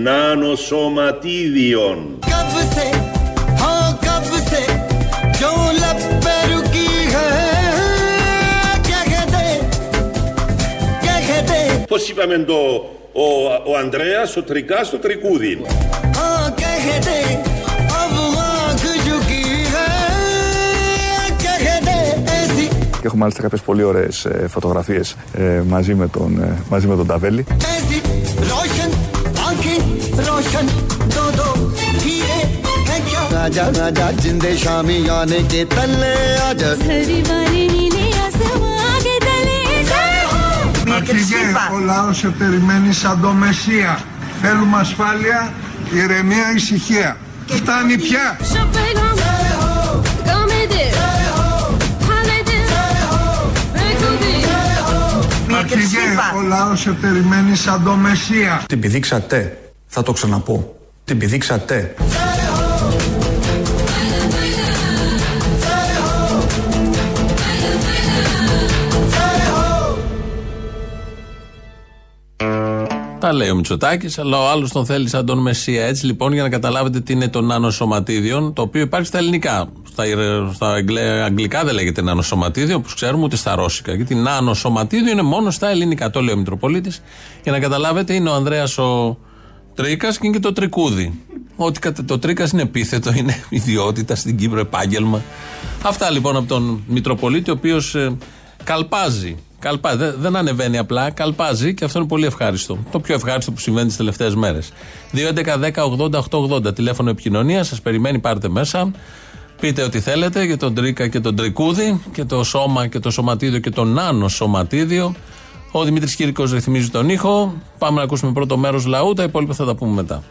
νάνο σωματίδιον. Πώς είπαμε το ο, ο Ανδρέας, ο Τρικάς, το Τρικούδι. Και έχουμε μάλιστα κάποιες πολύ ωραίες ε, φωτογραφίες ε, μαζί, με τον, ε, μαζί με τον Ταβέλη. ऐसी रोशन आंखें रोशन दो दो हीरे है क्या राजा राजा जिंदे शामी आने के तले आजा Αρχηγέ, ο λαός σε περιμένει σαν το Μεσσία. Θέλουμε ασφάλεια, ηρεμία, ησυχία. Φτάνει πια. Αρχηγέ, ο λαός σε περιμένει σαν το Μεσσία. Την πηδήξατε. Θα το ξαναπώ. Την πηδήξατε. Τα λέει ο Μητσοτάκης, αλλά ο άλλος τον θέλει σαν τον Μεσσία. Έτσι λοιπόν, για να καταλάβετε τι είναι το νανοσωματίδιο, το οποίο υπάρχει στα ελληνικά. Στα, στα αγγλε- αγγλικά δεν λέγεται νανοσωματίδιο, όπως ξέρουμε, ούτε στα ρώσικα. Γιατί νανοσωματίδιο είναι μόνο στα ελληνικά. Το λέει ο Μητροπολίτης. Για να καταλάβετε, είναι ο Ανδρέας ο Τρίκας και είναι και το Τρικούδι. Ότι κατά το Τρίκας είναι επίθετο, είναι ιδιότητα στην Κύπρο, επάγγελμα. Αυτά λοιπόν από τον Μητροπολίτη, ο οποίος καλπάζει Καλπά, δεν, δεν ανεβαίνει απλά, καλπάζει και αυτό είναι πολύ ευχάριστο. Το πιο ευχάριστο που συμβαίνει τις τελευταίες μέρες. 2.11.10.80.880 τηλέφωνο επικοινωνίας, σας περιμένει, πάρτε μέσα. Πείτε ό,τι θέλετε για τον Τρίκα και τον Τρικούδη και το σώμα και το σωματίδιο και το νάνο σωματίδιο. Ο Δημήτρης Κύρικος ρυθμίζει τον ήχο. Πάμε να ακούσουμε πρώτο μέρος λαού, τα υπόλοιπα θα τα πούμε μετά.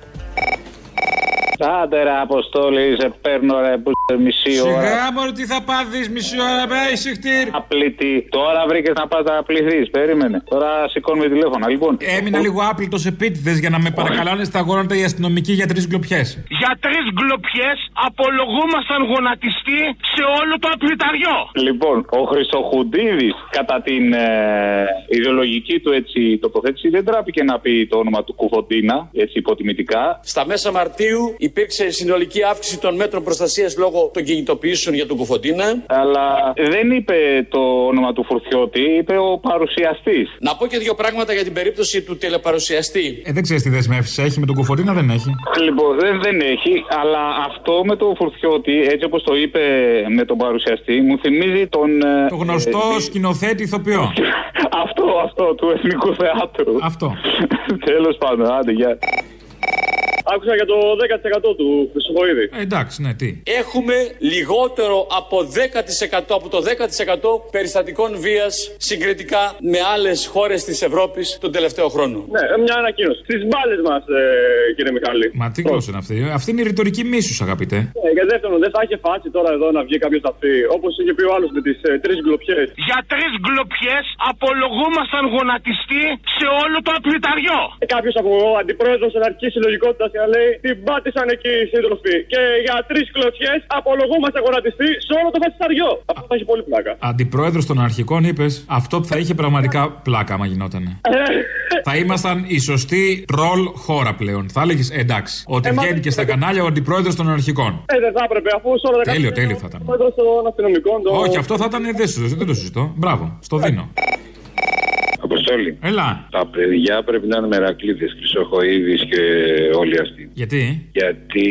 Άντε ρε Αποστόλη, σε παίρνω ρε που σε μισή ώρα. Σιγά μωρέ τι θα πάθεις μισή ώρα με ησυχτήρ. Απλητή. Τώρα βρήκες να πας να πληθείς. Περίμενε. Τώρα σηκώνουμε τηλέφωνα. Λοιπόν. Έμεινα λίγο άπλητο επίτηδε για να με παρακαλάνε στα γόνατα οι αστυνομικοί για τρεις γκλοπιές. Για τρεις γκλοπιές απολογούμασταν γονατιστή σε όλο το απληταριό. Λοιπόν, ο Χρυσοχουντίδης κατά την ε, ιδεολογική του έτσι τοποθέτηση δεν τράπηκε να πει το όνομα του Κουφοντίνα, έτσι υποτιμητικά. Στα μέσα Μαρτίου υπήρξε συνολική αύξηση των μέτρων προστασίας λόγω των κινητοποιήσεων για τον Κουφοντίνα. Αλλά δεν είπε το όνομα του Φουρτιώτη, είπε ο παρουσιαστής. Να πω και δύο πράγματα για την περίπτωση του τηλεπαρουσιαστή. Ε, δεν ξέρεις τι δεσμεύσεις έχει με τον Κουφοντίνα, δεν έχει. Λοιπόν, δεν, δεν έχει, αλλά αυτό με τον Φουρτιώτη, έτσι όπως το είπε με τον παρουσιαστή, μου θυμίζει τον. ε, Το γνωστό ε, σκηνοθέτη ηθοποιό. αυτό, αυτό, του Εθνικού Θεάτρου. Αυτό. Τέλος πάντων, άντε, γεια. Άκουσα για το 10% του Χρυσοχοίδη. Ε, εντάξει, ναι, τι. Έχουμε λιγότερο από 10% από το 10% περιστατικών βίας συγκριτικά με άλλες χώρες της Ευρώπης τον τελευταίο χρόνο. Ναι, μια ανακοίνωση. Στις μπάλες μας, ε, κύριε Μιχάλη. Μα τι γλώσσα είναι αυτή. Αυτή είναι η ρητορική μίσους, αγαπητέ. Ναι, και δεύτερον, δεν θα είχε φάση τώρα εδώ να βγει κάποιος να πει, όπως είχε πει ο άλλος με τις ε, τρεις γκλοπιέ. Για τρεις γκλοπιέ απολογούμασταν γονατιστή σε όλο το απληταριό. Κάποιος από αντιπρόεδρος εναρχική συλλογικότητας και να λέει την πάτησαν εκεί οι σύντροφοι. Και για τρεις κλωτσιές απολογούμαστε γονατιστή σε όλο το φασισταριό. Αυτό θα έχει πολύ πλάκα. Αντιπρόεδρος των αρχικών είπες αυτό που θα είχε πραγματικά πλάκα, άμα γινότανε. θα ήμασταν η σωστή ρολ χώρα πλέον. Θα έλεγες εντάξει, ότι Ε, μα- βγαίνει και στα κανάλια ο αντιπρόεδρος των αρχικών. Ε, δεν θα έπρεπε αφού σε όλα τα Τέλειο, τέλειο θα ήταν. Πρόεδρο των αστυνομικών. Το... Όχι, αυτό θα ήταν. Δεν, σου- δεν το συζητώ. Μπράβο, στο δίνω. Αποστόλη. Έλα. Τα παιδιά πρέπει να είναι μερακλείδε, Χρυσοχοίδης και όλοι αυτοί. Γιατί; Γιατί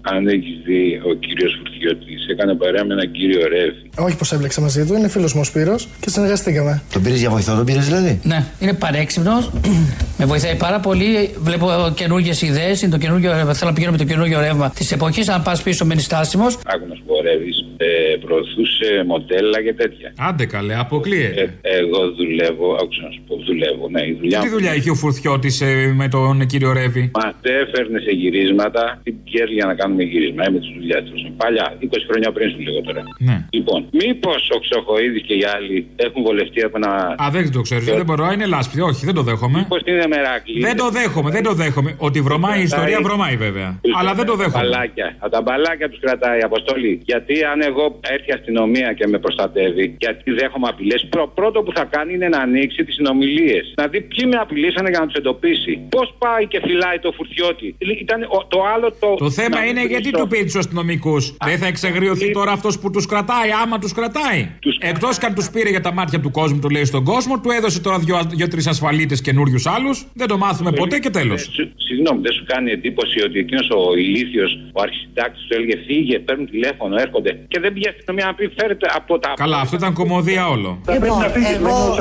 αν έχεις δει ο κύριος Φουρτιώτης έκανε παρέα με έναν κύριο Ρεύη. Όχι πως έμπλεξα μαζί του, είναι φίλος μου ο Σπύρος και συνεργαστήκαμε. Τον πήρες για βοηθό, τον πήρες δηλαδή; Ναι, είναι παρέξυπνος. με βοηθάει πάρα πολύ. Βλέπω καινούργιες ιδέες. Είναι το καινούργιο, θέλω να πηγαίνω με το καινούργιο ρεύμα της εποχής. Αν πας πίσω, μένεις στάσιμος. Άκου να σου πω, ο Ρεύης, ε, προωθούσε μοντέλα και τέτοια. Άντε καλέ, αποκλείεται. Ε, εγώ δουλεύω, άκουσα να σου πω, δουλεύω. Ναι, η δουλειά Τι μου. δουλειά είχε ο Φουρτιώτης με τον κύριο Ρεύη; Μα έφερνε σε γυρίσματα. Τι πιέζει για να κάνουμε γύρισμα. Ε, με τις δουλειές τους. Παλιά, 20 χρόνια πριν σου λέγω τώρα. Ναι. Λοιπόν, μήπως ο Ξοχοίδης και οι άλλοι έχουν βολευτεί από ένα. Α, δεν το ξέρω. Δεν μπορώ, είναι λάσπη. Όχι, δεν το δέχομαι. Μήπως είναι μεράκλειο. Δεν το δέχομαι, δεν το δέχομαι. Ότι βρωμάει η ιστορία, βρωμάει βέβαια. Αλλά δεν το δέχομαι. Μπαλάκια. Από τα μπαλάκια τους κρατάει η αποστολή. Γιατί αν εγώ έρθει η αστυνομία και με προστατεύει, γιατί δέχομαι απειλές, πρώτο που θα κάνει είναι να ανοίξει τις συνομιλίες. Να δει ποιοι με απειλήσανε για να τους εντοπίσει. Πώς πάει και φυλάει το φουρτιώτη. Ήταν ο- το άλλο το. Το θέμα να είναι μην γιατί πεις του πήρε τους αστυνομικούς. Δεν θα εξαγριωθεί τώρα αυτός που τους κρατάει, άμα τους κρατάει. Εκτός και αν τους πήρε για τα μάτια του κόσμου, το λέει στον κόσμο, του έδωσε τώρα δύο-τρει ασφαλίτες καινούριους άλλους. Δεν το μάθουμε ποτέ και τέλος. Σου- Συγγνώμη, δεν σου κάνει εντύπωση ότι εκείνος ο ηλίθιος, ο αρχισυντάκτη του έλεγε φύγε, παίρνουν τηλέφωνο, έρχονται. Και δεν πήγε η αστυνομία να πει φέρετε από τα. Καλά, αυτό ήταν κομμωδία όλο. Θα πρέπει να φύγεις, εγώ,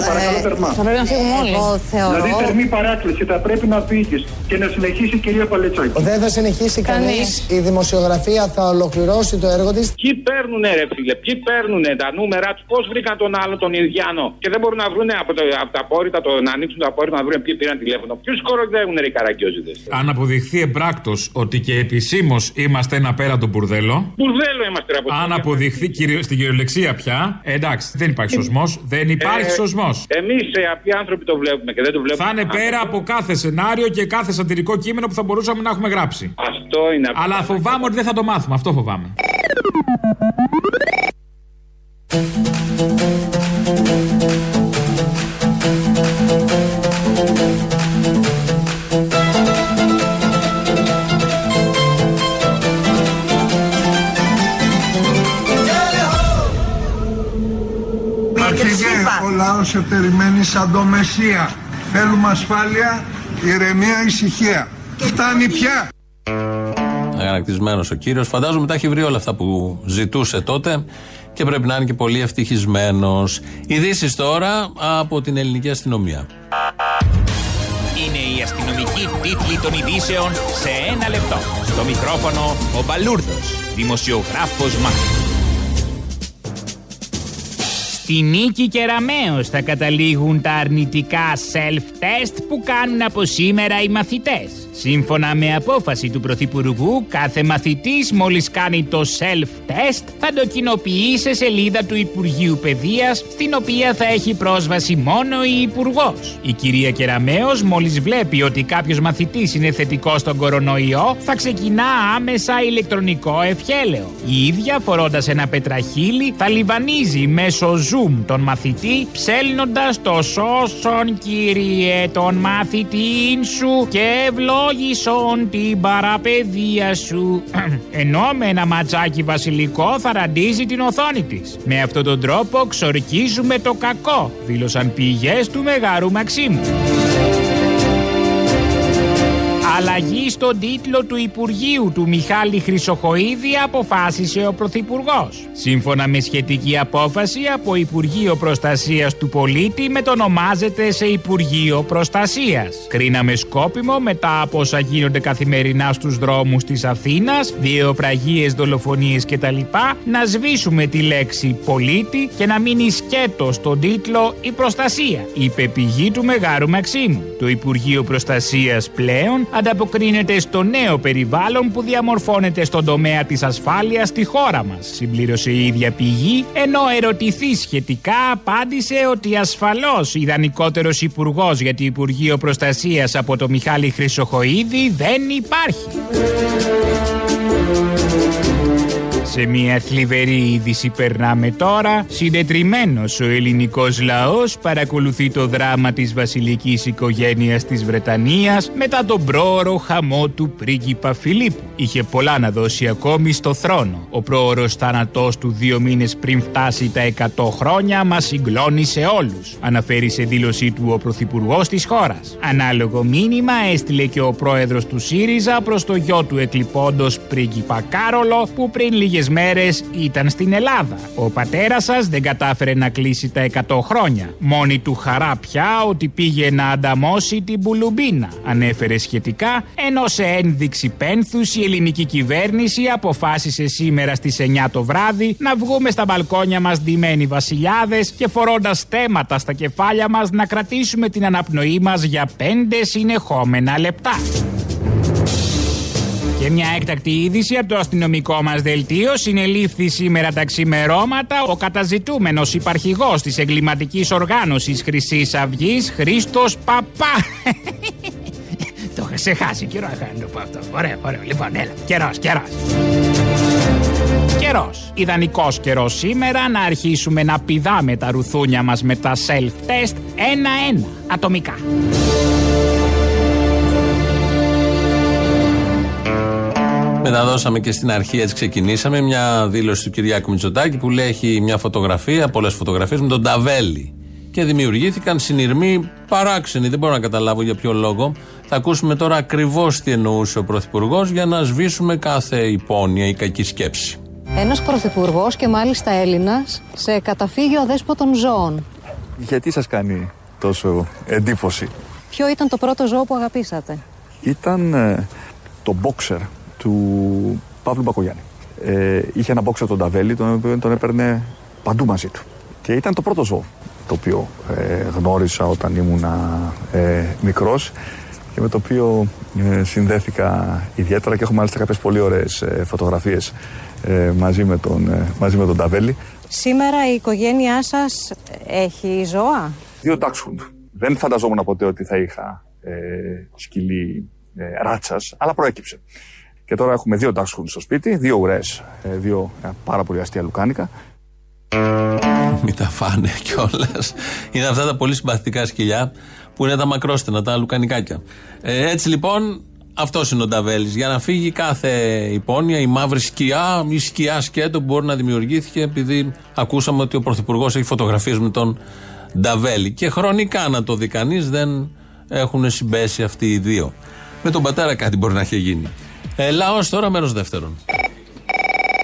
σε παρακαλώ ε, θερμά. θα πρέπει να φύγουμε όλοι. Εγώ θεωρώ- Δηλαδή, θερμή παράκληση, θα πρέπει να φύγεις και να συνεχίσει η κυρία Παλετσάκη. Δεν θα συνεχίσει κανείς. Η δημοσιογραφία θα ολοκληρώσει το έργο της. Ποιοι παίρνουνε, ρε φίλε, ποιοι παίρνουνε τα νούμερα τους, πώς βρήκαν τον άλλο τον Ινδιάνο και δεν μπορούν να βρουν από, το, από τα απόρριτα, το, να ανοίξουν τα απόρριτα να βρουν ποιοι πήραν τηλέφωνο. Ποιους κοροϊδεύουν, ρε οι καραγκιόζιδε. Αν αποδειχθεί εμπράκτος ότι και επισήμως είμαστε ένα πέραντο μπουρδέλο. Μπουρδέλο είμαστε, ρε από Αν αποδειχθεί κυριο- στην κυριολεξία πια, ε, εντάξει, δεν υπάρχει σωσμό. Δεν υπάρχει σωσμό. Εμείς ε, απλοί άνθρωποι το βλέπουμε και δεν το βλέπουμε. Θα είναι πέρα από κάθε σενάριο και κάθε σατυρικό κείμενο που θα μπορούσαμε να έχουμε γράψει. Αυτό είναι. Αλλά φοβάμαι ότι δεν θα το μάθουμε. Αυτό φοβάμαι. Αρχηγέ, λαός σε περιμένει σαν το Μεσσία. Θέλουμε ασφάλεια, ηρεμία, ησυχία. Φτάνει πια. Αγανακτισμένος ο κύριος. Φαντάζομαι τα έχει βρει όλα αυτά που ζητούσε τότε και πρέπει να είναι και πολύ ευτυχισμένος. Ειδήσεις τώρα από την ελληνική αστυνομία. Είναι η αστυνομική τίτλη των ειδήσεων σε ένα λεπτό. Στο μικρόφωνο ο Μπαλούρδος, δημοσιογράφος Μάρκο. Στη Νίκη και Ραμαίος θα καταλήγουν τα αρνητικά self-test που κάνουν από σήμερα οι μαθητές. Σύμφωνα με απόφαση του Πρωθυπουργού, κάθε μαθητής μόλις κάνει το self-test θα το κοινοποιεί σε σελίδα του Υπουργείου Παιδείας στην οποία θα έχει πρόσβαση μόνο η υπουργός. Η κυρία Κεραμέως μόλις βλέπει ότι κάποιος μαθητής είναι θετικός στον κορονοϊό θα ξεκινά άμεσα ηλεκτρονικό ευχέλαιο. Η ίδια φορώντας ένα πετραχύλι θα λιβανίζει μέσω Zoom τον μαθητή ψέλνοντας το σώσον κύριε τον μαθητή σου και ευλόγησον την παραπαιδεία σου. Ενώ με ένα ματσάκι βασιλικό θα ραντίζει την οθόνη της. Με αυτόν τον τρόπο ξορκίζουμε το κακό, δήλωσαν πηγές του Μεγάρου Μαξίμου. Αλλαγή στον τίτλο του Υπουργείου του Μιχάλη Χρυσοχοίδη αποφάσισε ο Πρωθυπουργός. Σύμφωνα με σχετική απόφαση από Υπουργείο Προστασίας του Πολίτη μετονομάζεται σε Υπουργείο Προστασίας. Κρίναμε σκόπιμο μετά από όσα γίνονται καθημερινά στους δρόμους της Αθήνας, βιαιοπραγίες, δολοφονίες κτλ. να σβήσουμε τη λέξη πολίτη και να μείνει σκέτο στον τίτλο Η Προστασία, είπε πηγή του Μεγάρου Μαξίμου. Το Υπουργείο Προστασίας πλέον ανταποκρίνεται στο νέο περιβάλλον που διαμορφώνεται στον τομέα της ασφάλειας στη χώρα μας, συμπλήρωσε η ίδια πηγή, ενώ ερωτηθεί σχετικά απάντησε ότι ασφαλώς ιδανικότερος υπουργός για το Υπουργείο Προστασίας από το Μιχάλη Χρυσοχοίδη δεν υπάρχει. Σε μια θλιβερή είδηση περνάμε τώρα. Συντετριμένος ο ελληνικός λαός παρακολουθεί το δράμα της βασιλικής οικογένειας της Βρετανίας μετά τον πρόωρο χαμό του πρίγκιπα Φιλίππου. Είχε πολλά να δώσει ακόμη στο θρόνο. Ο πρόωρος θάνατός του δύο μήνες πριν φτάσει τα 100 χρόνια μας συγκλώνησε όλους. Αναφέρει σε δήλωσή του ο πρωθυπουργός της χώρας. Ανάλογο μήνυμα έστειλε και ο πρόεδρος του ΣΥΡΙΖΑ προς το γιο του εκλειπώντος πρίγκιπα Κάρολο που πριν λίγες μέρες ήταν στην Ελλάδα. Ο πατέρας σας δεν κατάφερε να κλείσει τα 100 χρόνια. Μόνη του χαρά πια ότι πήγε να ανταμώσει την Μπουλουμπίνα. Ανέφερε σχετικά, ενώ σε ένδειξη πένθους η ελληνική κυβέρνηση αποφάσισε σήμερα στις 9 το βράδυ να βγούμε στα μπαλκόνια μας ντυμένοι βασιλιάδες και φορώντας θέματα στα κεφάλια μας να κρατήσουμε την αναπνοή μας για 5 συνεχόμενα λεπτά. Και μια έκτακτη είδηση από το αστυνομικό μας δελτίο συνελήφθη σήμερα τα ξημερώματα ο καταζητούμενος υπαρχηγός της εγκληματικής οργάνωσης Χρυσής Αυγής Χρήστος Παπά. Το είχα σε χάσει καιρός είχα να το πω αυτό. Ωραίο, ωραίο. Λοιπόν, έλα. Καιρός, καιρός. Καιρός. Ιδανικός καιρός σήμερα να αρχίσουμε να πηδάμε τα ρουθούνια μας με τα self-test ένα-ένα, ατομικά. Μεταδώσαμε και στην αρχή, έτσι ξεκινήσαμε, μια δήλωση του Κυριάκου Μητσοτάκη που λέει έχει μια φωτογραφία, πολλές φωτογραφίες με τον Ταβέλη. Και δημιουργήθηκαν συνειρμοί παράξενοι, δεν μπορώ να καταλάβω για ποιο λόγο. Θα ακούσουμε τώρα ακριβώς τι εννοούσε ο Πρωθυπουργός για να σβήσουμε κάθε υπόνοια ή κακή σκέψη. Ένας πρωθυπουργός και μάλιστα Έλληνας σε καταφύγιο αδέσποτων ζώων. Γιατί σας κάνει τόσο εντύπωση; Ποιο ήταν το πρώτο ζώο που αγαπήσατε, Ήταν ε, το boxer του Παύλου Μπακογιάννη. Ε, είχε ένα boxer τον Ταβέλη, τον οποίο τον έπαιρνε παντού μαζί του. Και ήταν το πρώτο ζώο το οποίο ε, γνώρισα όταν ήμουνα ε, μικρός και με το οποίο ε, συνδέθηκα ιδιαίτερα και έχω μάλιστα κάποιες πολύ ωραίες ε, φωτογραφίες ε, μαζί, με τον, ε, μαζί με τον Ταβέλη. Σήμερα η οικογένειά σας έχει ζώα; Δύο dachshund. Δεν φανταζόμουν ποτέ ότι θα είχα ε, σκυλί ε, ράτσας, αλλά προέκυψε. Και τώρα έχουμε δύο dachshund στο σπίτι, δύο ουρές, ε, δύο ε, πάρα πολύ αστεία λουκάνικα. Μην τα φάνε κιόλας. Είναι αυτά τα πολύ συμπαθητικά σκυλιά που είναι τα μακρόστενα, τα λουκανικάκια. Ε, έτσι λοιπόν, αυτός είναι ο Νταβέλης. Για να φύγει κάθε υπόνοια, η μαύρη σκιά, η σκιά σκέτο που μπορεί να δημιουργήθηκε επειδή ακούσαμε ότι ο Πρωθυπουργός έχει φωτογραφίες με τον Νταβέλη. Και χρονικά να το δει κανείς, δεν έχουν συμπέσει αυτοί οι δύο. Με τον πατέρα κάτι μπορεί να έχει γίνει. Ε, Λαός τώρα, μέρος δεύτερον.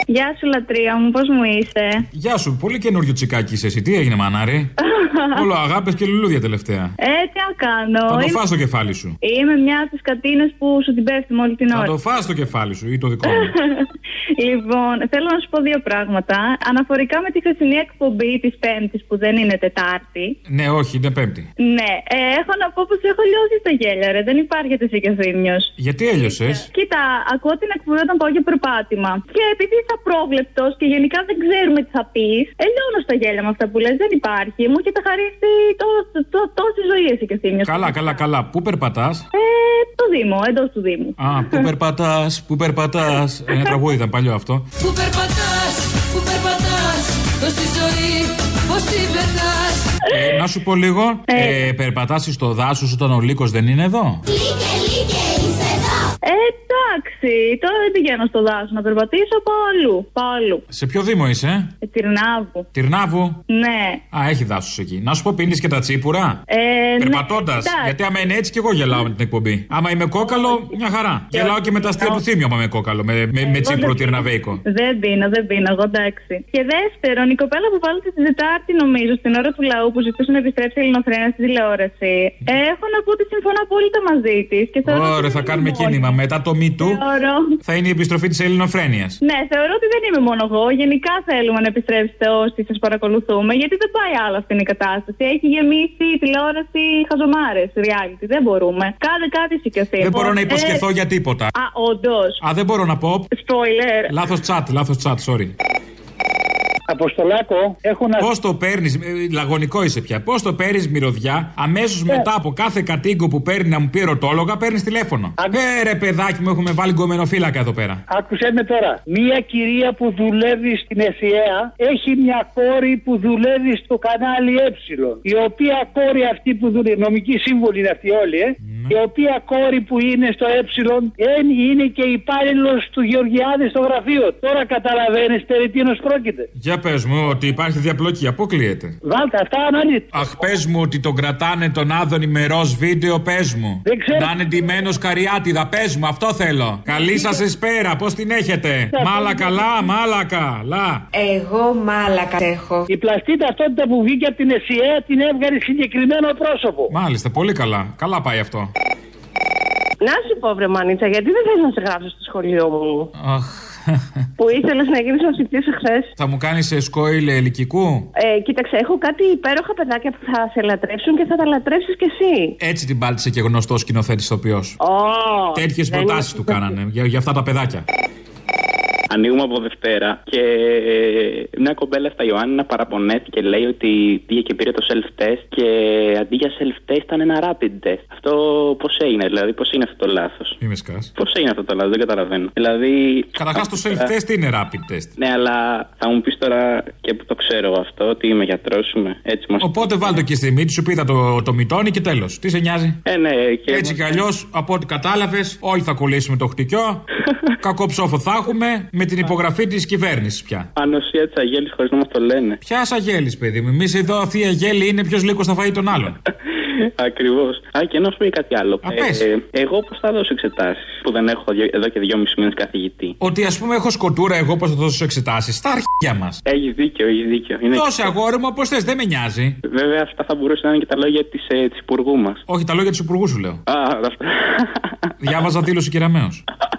Γεια σου, λατρεία μου, πώς μου είσαι; Γεια σου, πολύ καινούριο τσικάκι είσαι εσύ. Τι έγινε, μανάρι; Όλο αγάπες και λουλούδια τελευταία. Ε, τι να κάνω. Θα το Είμαι- φας το κεφάλι σου. Είμαι μια από τις κατίνες που σου την πέφτει όλη την Θα ώρα. το φας το κεφάλι σου ή το δικό μου. λοιπόν, θέλω να σου πω δύο πράγματα. Αναφορικά με τη χθεσινή εκπομπή της Πέμπτης που δεν είναι Τετάρτη. ναι, όχι, είναι Πέμπτη. Ναι, ε, έχω να πω πως έχω λιώσει τα γέλια, ρε. Δεν υπάρχει εσύ και θύμιο. Γιατί έλειωσες; Κοίτα, ακούω την εκπομπή όταν πάω για περπάτημα. Και επειδή είσαι απρόβλεπτος και γενικά δεν ξέρουμε τι θα πεις, ελιώνω στα γέλια με αυτά που λες. Δεν υπάρχει. Μου έχετε χαρίσει τό- τό- τόση ζωή εσύ και θύμιος. Καλά, καλά, καλά. Πού περπατάς; Ε, το Δήμο, εντός του Δήμου. Α, πού περπατάς, πού περπατάς. Ένα τραγούδι ήταν παλιό αυτό. Πού περπατάς, πού περπατάς Τόση ζωή πως την περνάς Ε, να σου πω λίγο. Ε, περπατάς στο δάσος όταν ο λύκος δεν είναι εδώ; Ε, εντάξει, τώρα δεν πηγαίνω στο δάσο να περπατήσω, πάω αλλού. Πάω αλλού. Σε ποιο δήμο είσαι, Ε, Τυρνάβου. Τυρνάβου; Ναι. Α, έχει δάσος εκεί. Να σου πω, πίνεις και τα τσίπουρα; Ε, Περπατώντας. ναι, εντάξει. γιατί άμα είναι έτσι και εγώ γελάω με την εκπομπή. Άμα είμαι κόκαλο, μια χαρά. Γελάω και με τα αστεία του θύμιου άμα είμαι κόκαλο. Με, με, με Εγώ τσίπουρο δεν τυρναβέικο. Δεν πίνω, δεν πίνω, εγώ εντάξει. Και δεύτερον, η κοπέλα που βάλετε τη Τετάρτη, νομίζω, στην ώρα του λαού που ζητούσε να επιστρέψει η Ελληνοφρένα στη τηλεόραση. Έχω να πω ότι συμφωνώ απόλυτα μαζί της. Ωραία, θα κάνουμε κίνημα. Μετά το Me Too Θεωρώ. θα είναι η επιστροφή της ελληνοφρένειας. Ναι, θεωρώ ότι δεν είμαι μόνο εγώ. Γενικά θέλουμε να επιστρέψετε όσοι σας παρακολουθούμε, γιατί δεν πάει άλλο αυτή είναι η κατάσταση. Έχει γεμίσει η τηλεόραση χαζομάρες, reality. Δεν μπορούμε. Κάντε κάτι εσύ και εσύ. Δεν μπορώ να Ε, υποσχεθώ για τίποτα. Α, όντως. Α, δεν μπορώ να πω. Spoiler. Λάθος chat, λάθος chat, sorry. Αποστολάκο, έχω να. Πώς το παίρνεις, λαγωνικό είσαι πια. Πώς το παίρνεις μυρωδιά, αμέσως μετά από κάθε κατοίκο που παίρνει να μου πει ρωτόλογα, παίρνεις τηλέφωνο. Ε, ρε παιδάκι μου, έχουμε βάλει γκομενοφύλακα εδώ πέρα. Άκουσε με τώρα. Μία κυρία που δουλεύει στην ΕΣΥΑ έχει μια κόρη που δουλεύει στο κανάλι Ε. Η οποία κόρη αυτή που δουλεύει, νομική σύμβολη είναι αυτή όλοι, ε. Η οποία κόρη που είναι στο Ε εν είναι και υπάλληλος του Γεωργιάδη στο γραφείο. Τώρα καταλαβαίνετε περί τίνος πρόκειται. Για πες μου ότι υπάρχει διαπλοκή, αποκλείεται. Βάλτε αυτά αναλύτε. Αχ, πες μου ότι τον κρατάνε τον Άδωνη με ροζ βίντεο, πες μου. Δεν ξέρω. Να είναι ντυμένος καριάτιδα, πες μου, αυτό θέλω. Καλή σας εσπέρα, πώς την έχετε; Μάλακα, λα, μάλακα, λα. Εγώ μάλακα έχω. Η πλαστή ταυτότητα που βγήκε από την ΕΣΥΑ την έβγαλε συγκεκριμένο πρόσωπο. Μάλιστα, πολύ καλά. Καλά πάει αυτό. Να σου πω, βρε Μανίτσα, γιατί δεν θέλει να σε γράψω στο σχολείο μου; Αχ. Που ήθελε να γίνει μαθητή εχθέ. Θα μου κάνεις σκόιλ ελικικού; Ε, κοίταξε, έχω κάτι υπέροχα παιδάκια που θα σε λατρέψουν και θα τα λατρέψεις κι εσύ. Έτσι την πάλτισε και γνωστός σκηνοθέτης ηθοποιός. Oh, Τέτοιες προτάσεις του κάνανε για, για αυτά τα παιδάκια. Ανοίγουμε από Δευτέρα και μια κομπέλα στα Ιωάννη παραπονέθηκε και λέει ότι πήγε και πήρε το self-test και αντί για self-test ήταν ένα rapid test. Αυτό πώς έγινε, δηλαδή, πώς είναι αυτό το λάθος; Μη με σκάς. Πώς έγινε αυτό το λάθος, δεν καταλαβαίνω. Δηλαδή. Καταρχάς το self-test είναι rapid test. Ναι, αλλά θα μου πεις τώρα και που το ξέρω εγώ αυτό, ότι είμαι γιατρός, είμαι έτσι μα. Οπότε βάλτε και στη μύτη σου, πήδα το, το μητώνει και τέλος. Τι σε νοιάζει; Ε, ναι, και Έτσι κι αλλιώς, από ό,τι κατάλαβες, όλοι θα κολλήσουμε το χτυκιό. Κακό ψόφο θα έχουμε με την υπογραφή της κυβέρνησης πια. Ανοσία τη Αγέλη χωρίς να μας το λένε. Ποια Αγέλη, παιδί μου. Εμείς εδώ θεία Αγέλη είναι ποιος λύκος θα φάει τον άλλον. Ακριβώς. Α, και να σου πω και κάτι άλλο. Α, πες. Ε, εγώ πώς θα δώσω εξετάσεις που δεν έχω δυο- εδώ και δυόμιση μήνες καθηγητή; Ότι ας πούμε έχω σκοτούρα εγώ πώς θα δώσω εξετάσεις; Στα αρχεία μας. Έχεις δίκιο, έχεις δίκιο. Είναι... Δώσε αγόρι μου όπως θες, δεν με νοιάζει. Βέβαια, αυτά θα μπορούσαν να είναι και τα λόγια της ε, της υπουργού μας. Όχι, τα λόγια του υπουργού σου λέω. Α, αυτά. Διάβαζα δήλωση κεραμαίο.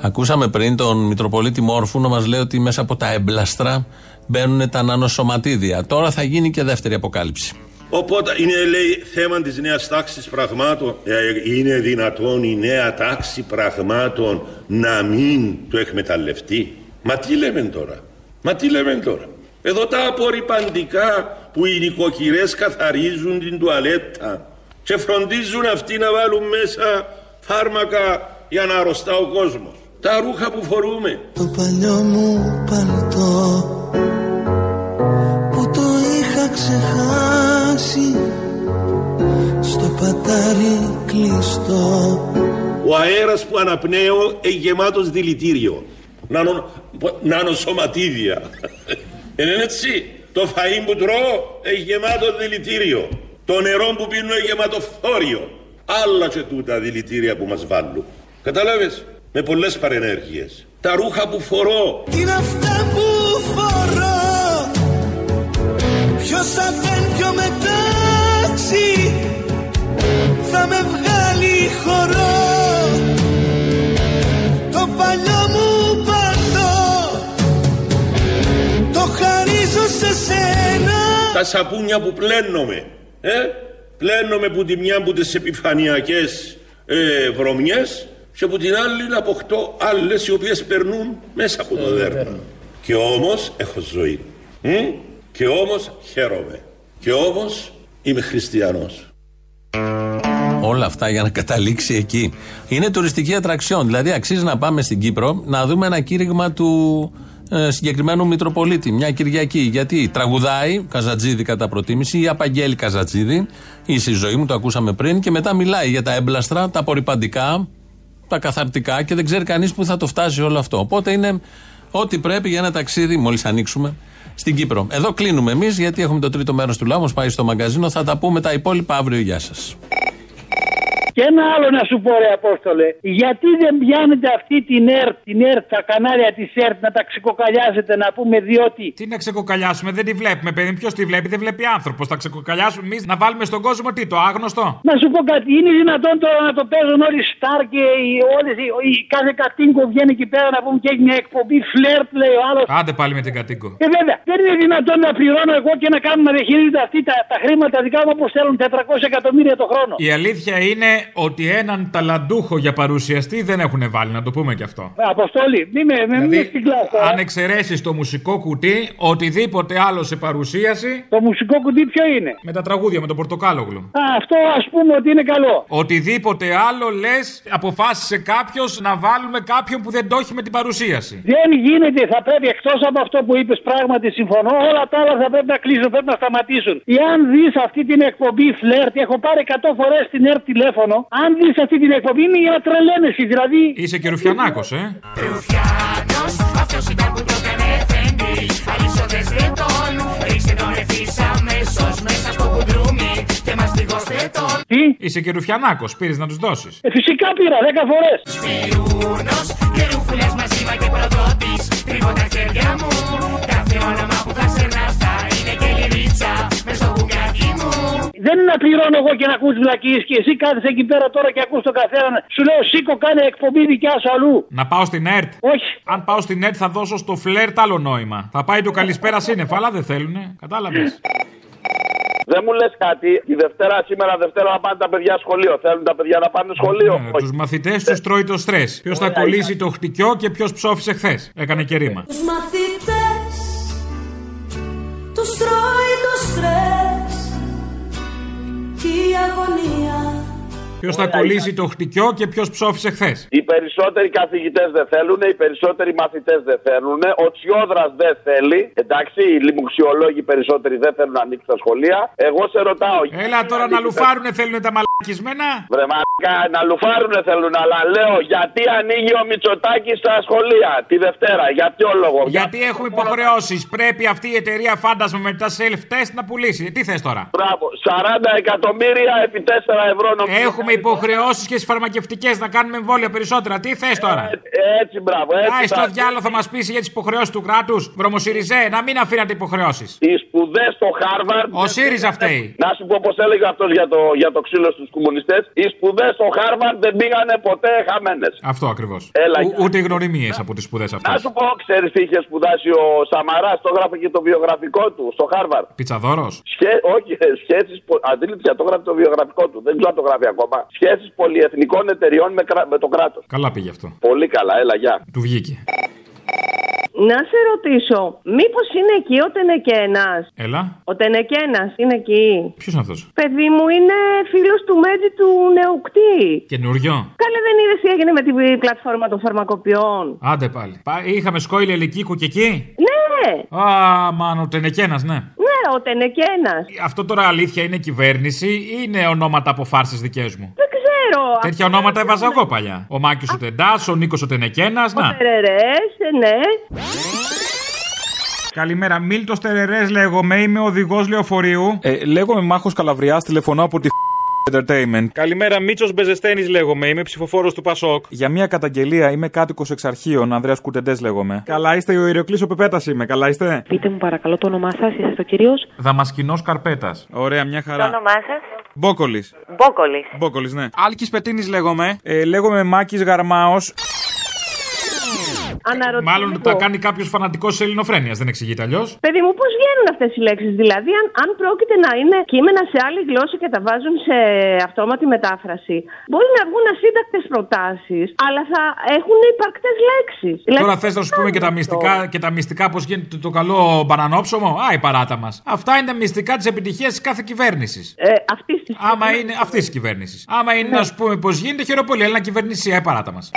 Ακούσαμε πριν τον Μητροπολίτη Μόρφου να μας λέει ότι μέσα από τα έμπλαστρα μπαίνουν τα νανοσωματίδια. Τώρα θα γίνει και δεύτερη αποκάλυψη. Οπότε είναι λέει θέμα της νέας τάξης πραγμάτων. Ε, είναι δυνατόν η νέα τάξη πραγμάτων να μην το εκμεταλλευτεί; Μα τι λέμε τώρα; Μα τι λέμε τώρα; Εδώ τα απορριπαντικά που οι νοικοκυρές καθαρίζουν την τουαλέτα και φροντίζουν αυτοί να βάλουν μέσα φάρμακα για να αρρωστά ο κόσμος. Τα ρούχα που φορούμε. Το παλιό μου παλτό που το είχα ξεχάσει στο πατάρι κλειστό Ο αέρας που αναπνέω είναι γεμάτος δηλητήριο. Νανο, νανοσωματίδια. Είναι έτσι. Το φαΐ που τρώω έχει γεμάτο δηλητήριο. Το νερό που πίνω έχει γεμάτο φθόριο. Άλλα και τούτα δηλητήρια που μας βάλουν. Κατάλαβες, με πολλές παρενέργειες. Τα ρούχα που φορώ, Τι είναι αυτά που φορώ Ποιος σατέν πιο μετάξι; Θα με βγάλει χορό Το παλιό μου παντό Το χαρίζω σε σένα τα σαπούνια που πλένομαι. Ε, πλένομαι που τη μια από τις επιφανειακές ε, βρωμιές και που την άλλη να αποκτώ άλλες οι οποίες περνούν μέσα από το δέρμα. Και όμως έχω ζωή. Μ; Και όμως χαίρομαι. Και όμως είμαι χριστιανός. Όλα αυτά για να καταλήξει εκεί. Είναι τουριστική ατραξιόν. Δηλαδή, αξίζει να πάμε στην Κύπρο να δούμε ένα κήρυγμα του ε, συγκεκριμένου Μητροπολίτη. Μια Κυριακή. Γιατί τραγουδάει Καζατζίδη κατά προτίμηση ή Απαγγέλη Καζατζίδη. Είσαι η ζωή μου, το ακούσαμε πριν. Και μετά μιλάει για τα έμπλαστρα, τα απορριπαντικά, τα καθαρτικά και δεν ξέρει κανείς που θα το φτάσει όλο αυτό. Οπότε είναι ό,τι πρέπει για ένα ταξίδι, μόλις ανοίξουμε, στην Κύπρο. Εδώ κλείνουμε εμείς, γιατί έχουμε το τρίτο μέρος του λαού, πάει στο μαγκαζίνο. Θα τα πούμε τα υπόλοιπα αύριο. Γεια σας. Και ένα άλλο να σου πω, ρε Απόστολε. Γιατί δεν πιάνετε αυτή την ΕΡΤ, την ΕΡΤ, τα κανάλια της ΕΡΤ να τα ξεκοκαλιάζετε να πούμε, διότι. Τι να ξεκοκαλιάσουμε, δεν τη βλέπουμε, παιδί. Ποιος τη βλέπει, δεν βλέπει άνθρωπος. Τα ξεκοκαλιάσουμε εμείς να βάλουμε στον κόσμο τι, το άγνωστο. Να σου πω κάτι, είναι δυνατόν τώρα να το παίζουν όλοι οι Σταρ και οι, όλες, οι, οι, κάθε κατοίκο βγαίνει εκεί πέρα να πούμε και έχει μια εκπομπή φλερτ, λέει ο άλλος. Άντε πάλι με την κατοίκο. Ε, βέβαια, δεν είναι δυνατόν να πληρώνω εγώ και να κάνουμε να διαχειρίζονται αυτοί τα, τα χρήματα δικά μου όπως θέλουν 400 εκατομμύρια το χρόνο. Η αλήθεια είναι ότι έναν ταλαντούχο για παρουσιαστή δεν έχουν βάλει, να το πούμε και αυτό. Ε, Αποστόλη, μη με, με, Δηλαδή, μη στην κλάσσα. αν εξαιρέσεις το μουσικό κουτί, οτιδήποτε άλλο σε παρουσίαση. Το μουσικό κουτί ποιο είναι; Με τα τραγούδια, με τον Πορτοκάλογλου. Α, αυτό ας πούμε ότι είναι καλό. Οτιδήποτε άλλο λες, αποφάσισε κάποιος να βάλουμε κάποιον που δεν το έχει με την παρουσίαση. Δεν γίνεται, θα πρέπει εκτός από αυτό που είπες, πράγματι συμφωνώ, όλα τα άλλα θα πρέπει να κλείσουν, πρέπει να σταματήσουν. Εάν δεις αυτή την εκπομπή φλερτ, έχω πάρει 100 φορές την ΕΡΤ τηλέφωνο, αν δει αυτή την εκπομπή είναι για να τρελαίνεσαι, δηλαδή. Είσαι και ρουφιανάκος, ε. Ρουφιάνος, αυτός ήταν που το έκανε εφέντη Αλυσόδες δεν τον, ρίξτε τον ευθύς αμέσως Μέσα στο κουντρούμι και μας πληγώστε τον Τι; Είσαι και ρουφιανάκος, πήρες να τους δώσεις. Ε, φυσικά πήρα 10 φορές. Σπυρούνος και ρούφουλες μαζίμα και προδότης Τρίβω τα χέρια μου, κάθε όνομα που θα ξερνάς θα είναι και λυρίτσα Μες στο μπουκάκι μου Δεν είναι να πληρώνω εγώ και να ακούς βλακίες και εσύ κάθεσαι εκεί πέρα τώρα και ακούς τον καθένα. Σου λέω σήκω κάνε εκπομπή δικιά σου αλλού. Να πάω στην ΕΡΤ; Όχι. Αν πάω στην ΕΡΤ θα δώσω στο φλερτ άλλο νόημα. Θα πάει το καλησπέρας σύννεφα, αλλά δεν θέλουνε. Κατάλαβες. Δεν μου λες κάτι. Η Δευτέρα, σήμερα Δευτέρα να πάνε τα παιδιά σχολείο. Θέλουν τα παιδιά να πάνε σχολείο; Τους μαθητές τους τρώει το στρες. Ποιος θα κολλήσει το χτυκιό και ποιος ψόφισε χθες. Έκανε και ρήμα. Τους αγωνία Ποιος θα κολλήσει το χτυκιό και ποιος ψόφισε χθες. Οι περισσότεροι καθηγητές δεν θέλουν, οι περισσότεροι μαθητές δεν θέλουν. Ο Τσιόδρας δεν θέλει. Εντάξει, οι λιμουξιολόγοι περισσότεροι δεν θέλουν να ανοίξουν τα σχολεία. Εγώ σε ρωτάω. Έλα τώρα να λουφάρουνε θέλουν τα μαλακισμένα. Βρε μαλάκα, να λουφάρουνε θέλουν, αλλά λέω γιατί ανοίγει ο Μητσοτάκης στα σχολεία τη Δευτέρα, για ποιο λόγο; Γιατί έχουμε υποχρεώσεις. Πρέπει αυτή η εταιρεία φάντασμα με τα self-test να πουλήσει. Τι θες τώρα; Μπράβο, 40 εκατομμύρια επί 4 ευρώ νομίζω. Έχουμε υποχρεώσεις και στις φαρμακευτικές να κάνουμε εμβόλια περισσότερα. Τι θες τώρα; Έτσι, μπράβο. Έτσι, Άι στο μπράβο. διάλογο θα μας πει για τις υποχρεώσεις του κράτους. Βρωμοσυριζέ, να μην αφήνατε υποχρεώσεις. Οι σπουδές στο Χάρβαρντ. Ο ΣΥΡΙΖΑ φταίει. Να σου πω πώς έλεγε αυτός για το, για το ξύλο στους κομμουνιστές. Οι σπουδές στο Χάρβαρντ δεν πήγανε ποτέ χαμένες. Αυτό ακριβώς. Έλα, Ούτε οι γνωριμίες από τις σπουδές αυτές. Να σου πω, ξέρεις τι είχε σπουδάσει ο Σαμαρά, το έγραφε και το βιογραφικό του στο Χάρβαρντ. Πιτσαδόρος. Σχέ... Όχι, σχέσεις. Αντίληψη, το έγραφε το βιογραφικό του. Δεν ξέρω αν το γράφει ακόμα. Σχέσεις πολυεθνικών εταιριών με, κρα... με το κράτος. Καλά πήγε αυτό. Πολύ καλά, έλα, γεια. Του βγήκε. Να σε ρωτήσω, μήπως είναι εκεί ο Τενεκένας; Έλα. Ο Τενεκένας είναι εκεί; Ποιος είναι αυτός; Παιδί μου είναι φίλος του Μέτζη του Νεοκτή. Καινούριο. Καλέ δεν είδες τι έγινε με την πλατφόρμα των φαρμακοποιών; Άντε πάλι. Πα- Είχαμε σκόιλ ελικίκου και εκεί. Ναι, Α, μάνο, τενεκένας, ναι. Ναι, ο Τενεκένας. Αυτό τώρα αλήθεια είναι κυβέρνηση ή είναι ονόματα από φάρσες δικές μου; Δεν ξέρω. Τέτοια ονόματα έβαζα εγώ παλιά. Ο Μάκης ο Τεντάς, ο Νίκος ο Τενεκένας. Να. Τερερές, ναι. Καλημέρα, Μίλτος Τερερές λέγομαι, είμαι οδηγός λεωφορείου. Ε, λέγομαι Μάχος Καλαβριά, τηλεφωνώ από τη Entertainment. Καλημέρα, Μίτσος Μπεζεστένης λέγομαι. Είμαι ψηφοφόρος του Πασόκ. Για μια καταγγελία είμαι κάτοικος εξ αρχείων. Ανδρέας Κουτεντέ λέγομαι. Καλά είστε, ο Ηρωκλή ο Πεπέτας είμαι. Καλά είστε; Πείτε μου παρακαλώ το όνομά σας, είστε ο κύριος; Δαμασκινό Καρπέτας. Ωραία, μια Το χαρά. όνομά σας; Μπόκολης. Μπόκολης. Μπόκολης, ναι. Άλκης Πετίνης λέγομαι. Ε, λέγομαι Μάκης Γαρμάος. Αναρωτιέμαι. Μάλλον εγώ. τα κάνει κάποιος φανατικός ελληνοφρένειας, δεν εξηγείται αλλιώς; Παιδί μου, πώς βγαίνουν αυτές οι λέξεις; Δηλαδή, αν, αν πρόκειται να είναι κείμενα σε άλλη γλώσσα και τα βάζουν σε αυτόματη μετάφραση, μπορεί να βγουν ασύντακτες προτάσεις, αλλά θα έχουν υπαρκτές λέξεις. Τώρα θες να σου πούμε και τα μυστικά, και τα μυστικά πώς γίνεται το καλό μπανανόψωμο; Α, η παράτα μας. Αυτά είναι τα μυστικά τη επιτυχία τη κάθε κυβέρνησης. Ε, αυτής της Άμα είναι αυτής της κυβέρνησης. Άμα είναι να σου πούμε πώς γίνεται, χαίρομαι πολύ. Αλλά να κυβερνήσει η παράτα μας.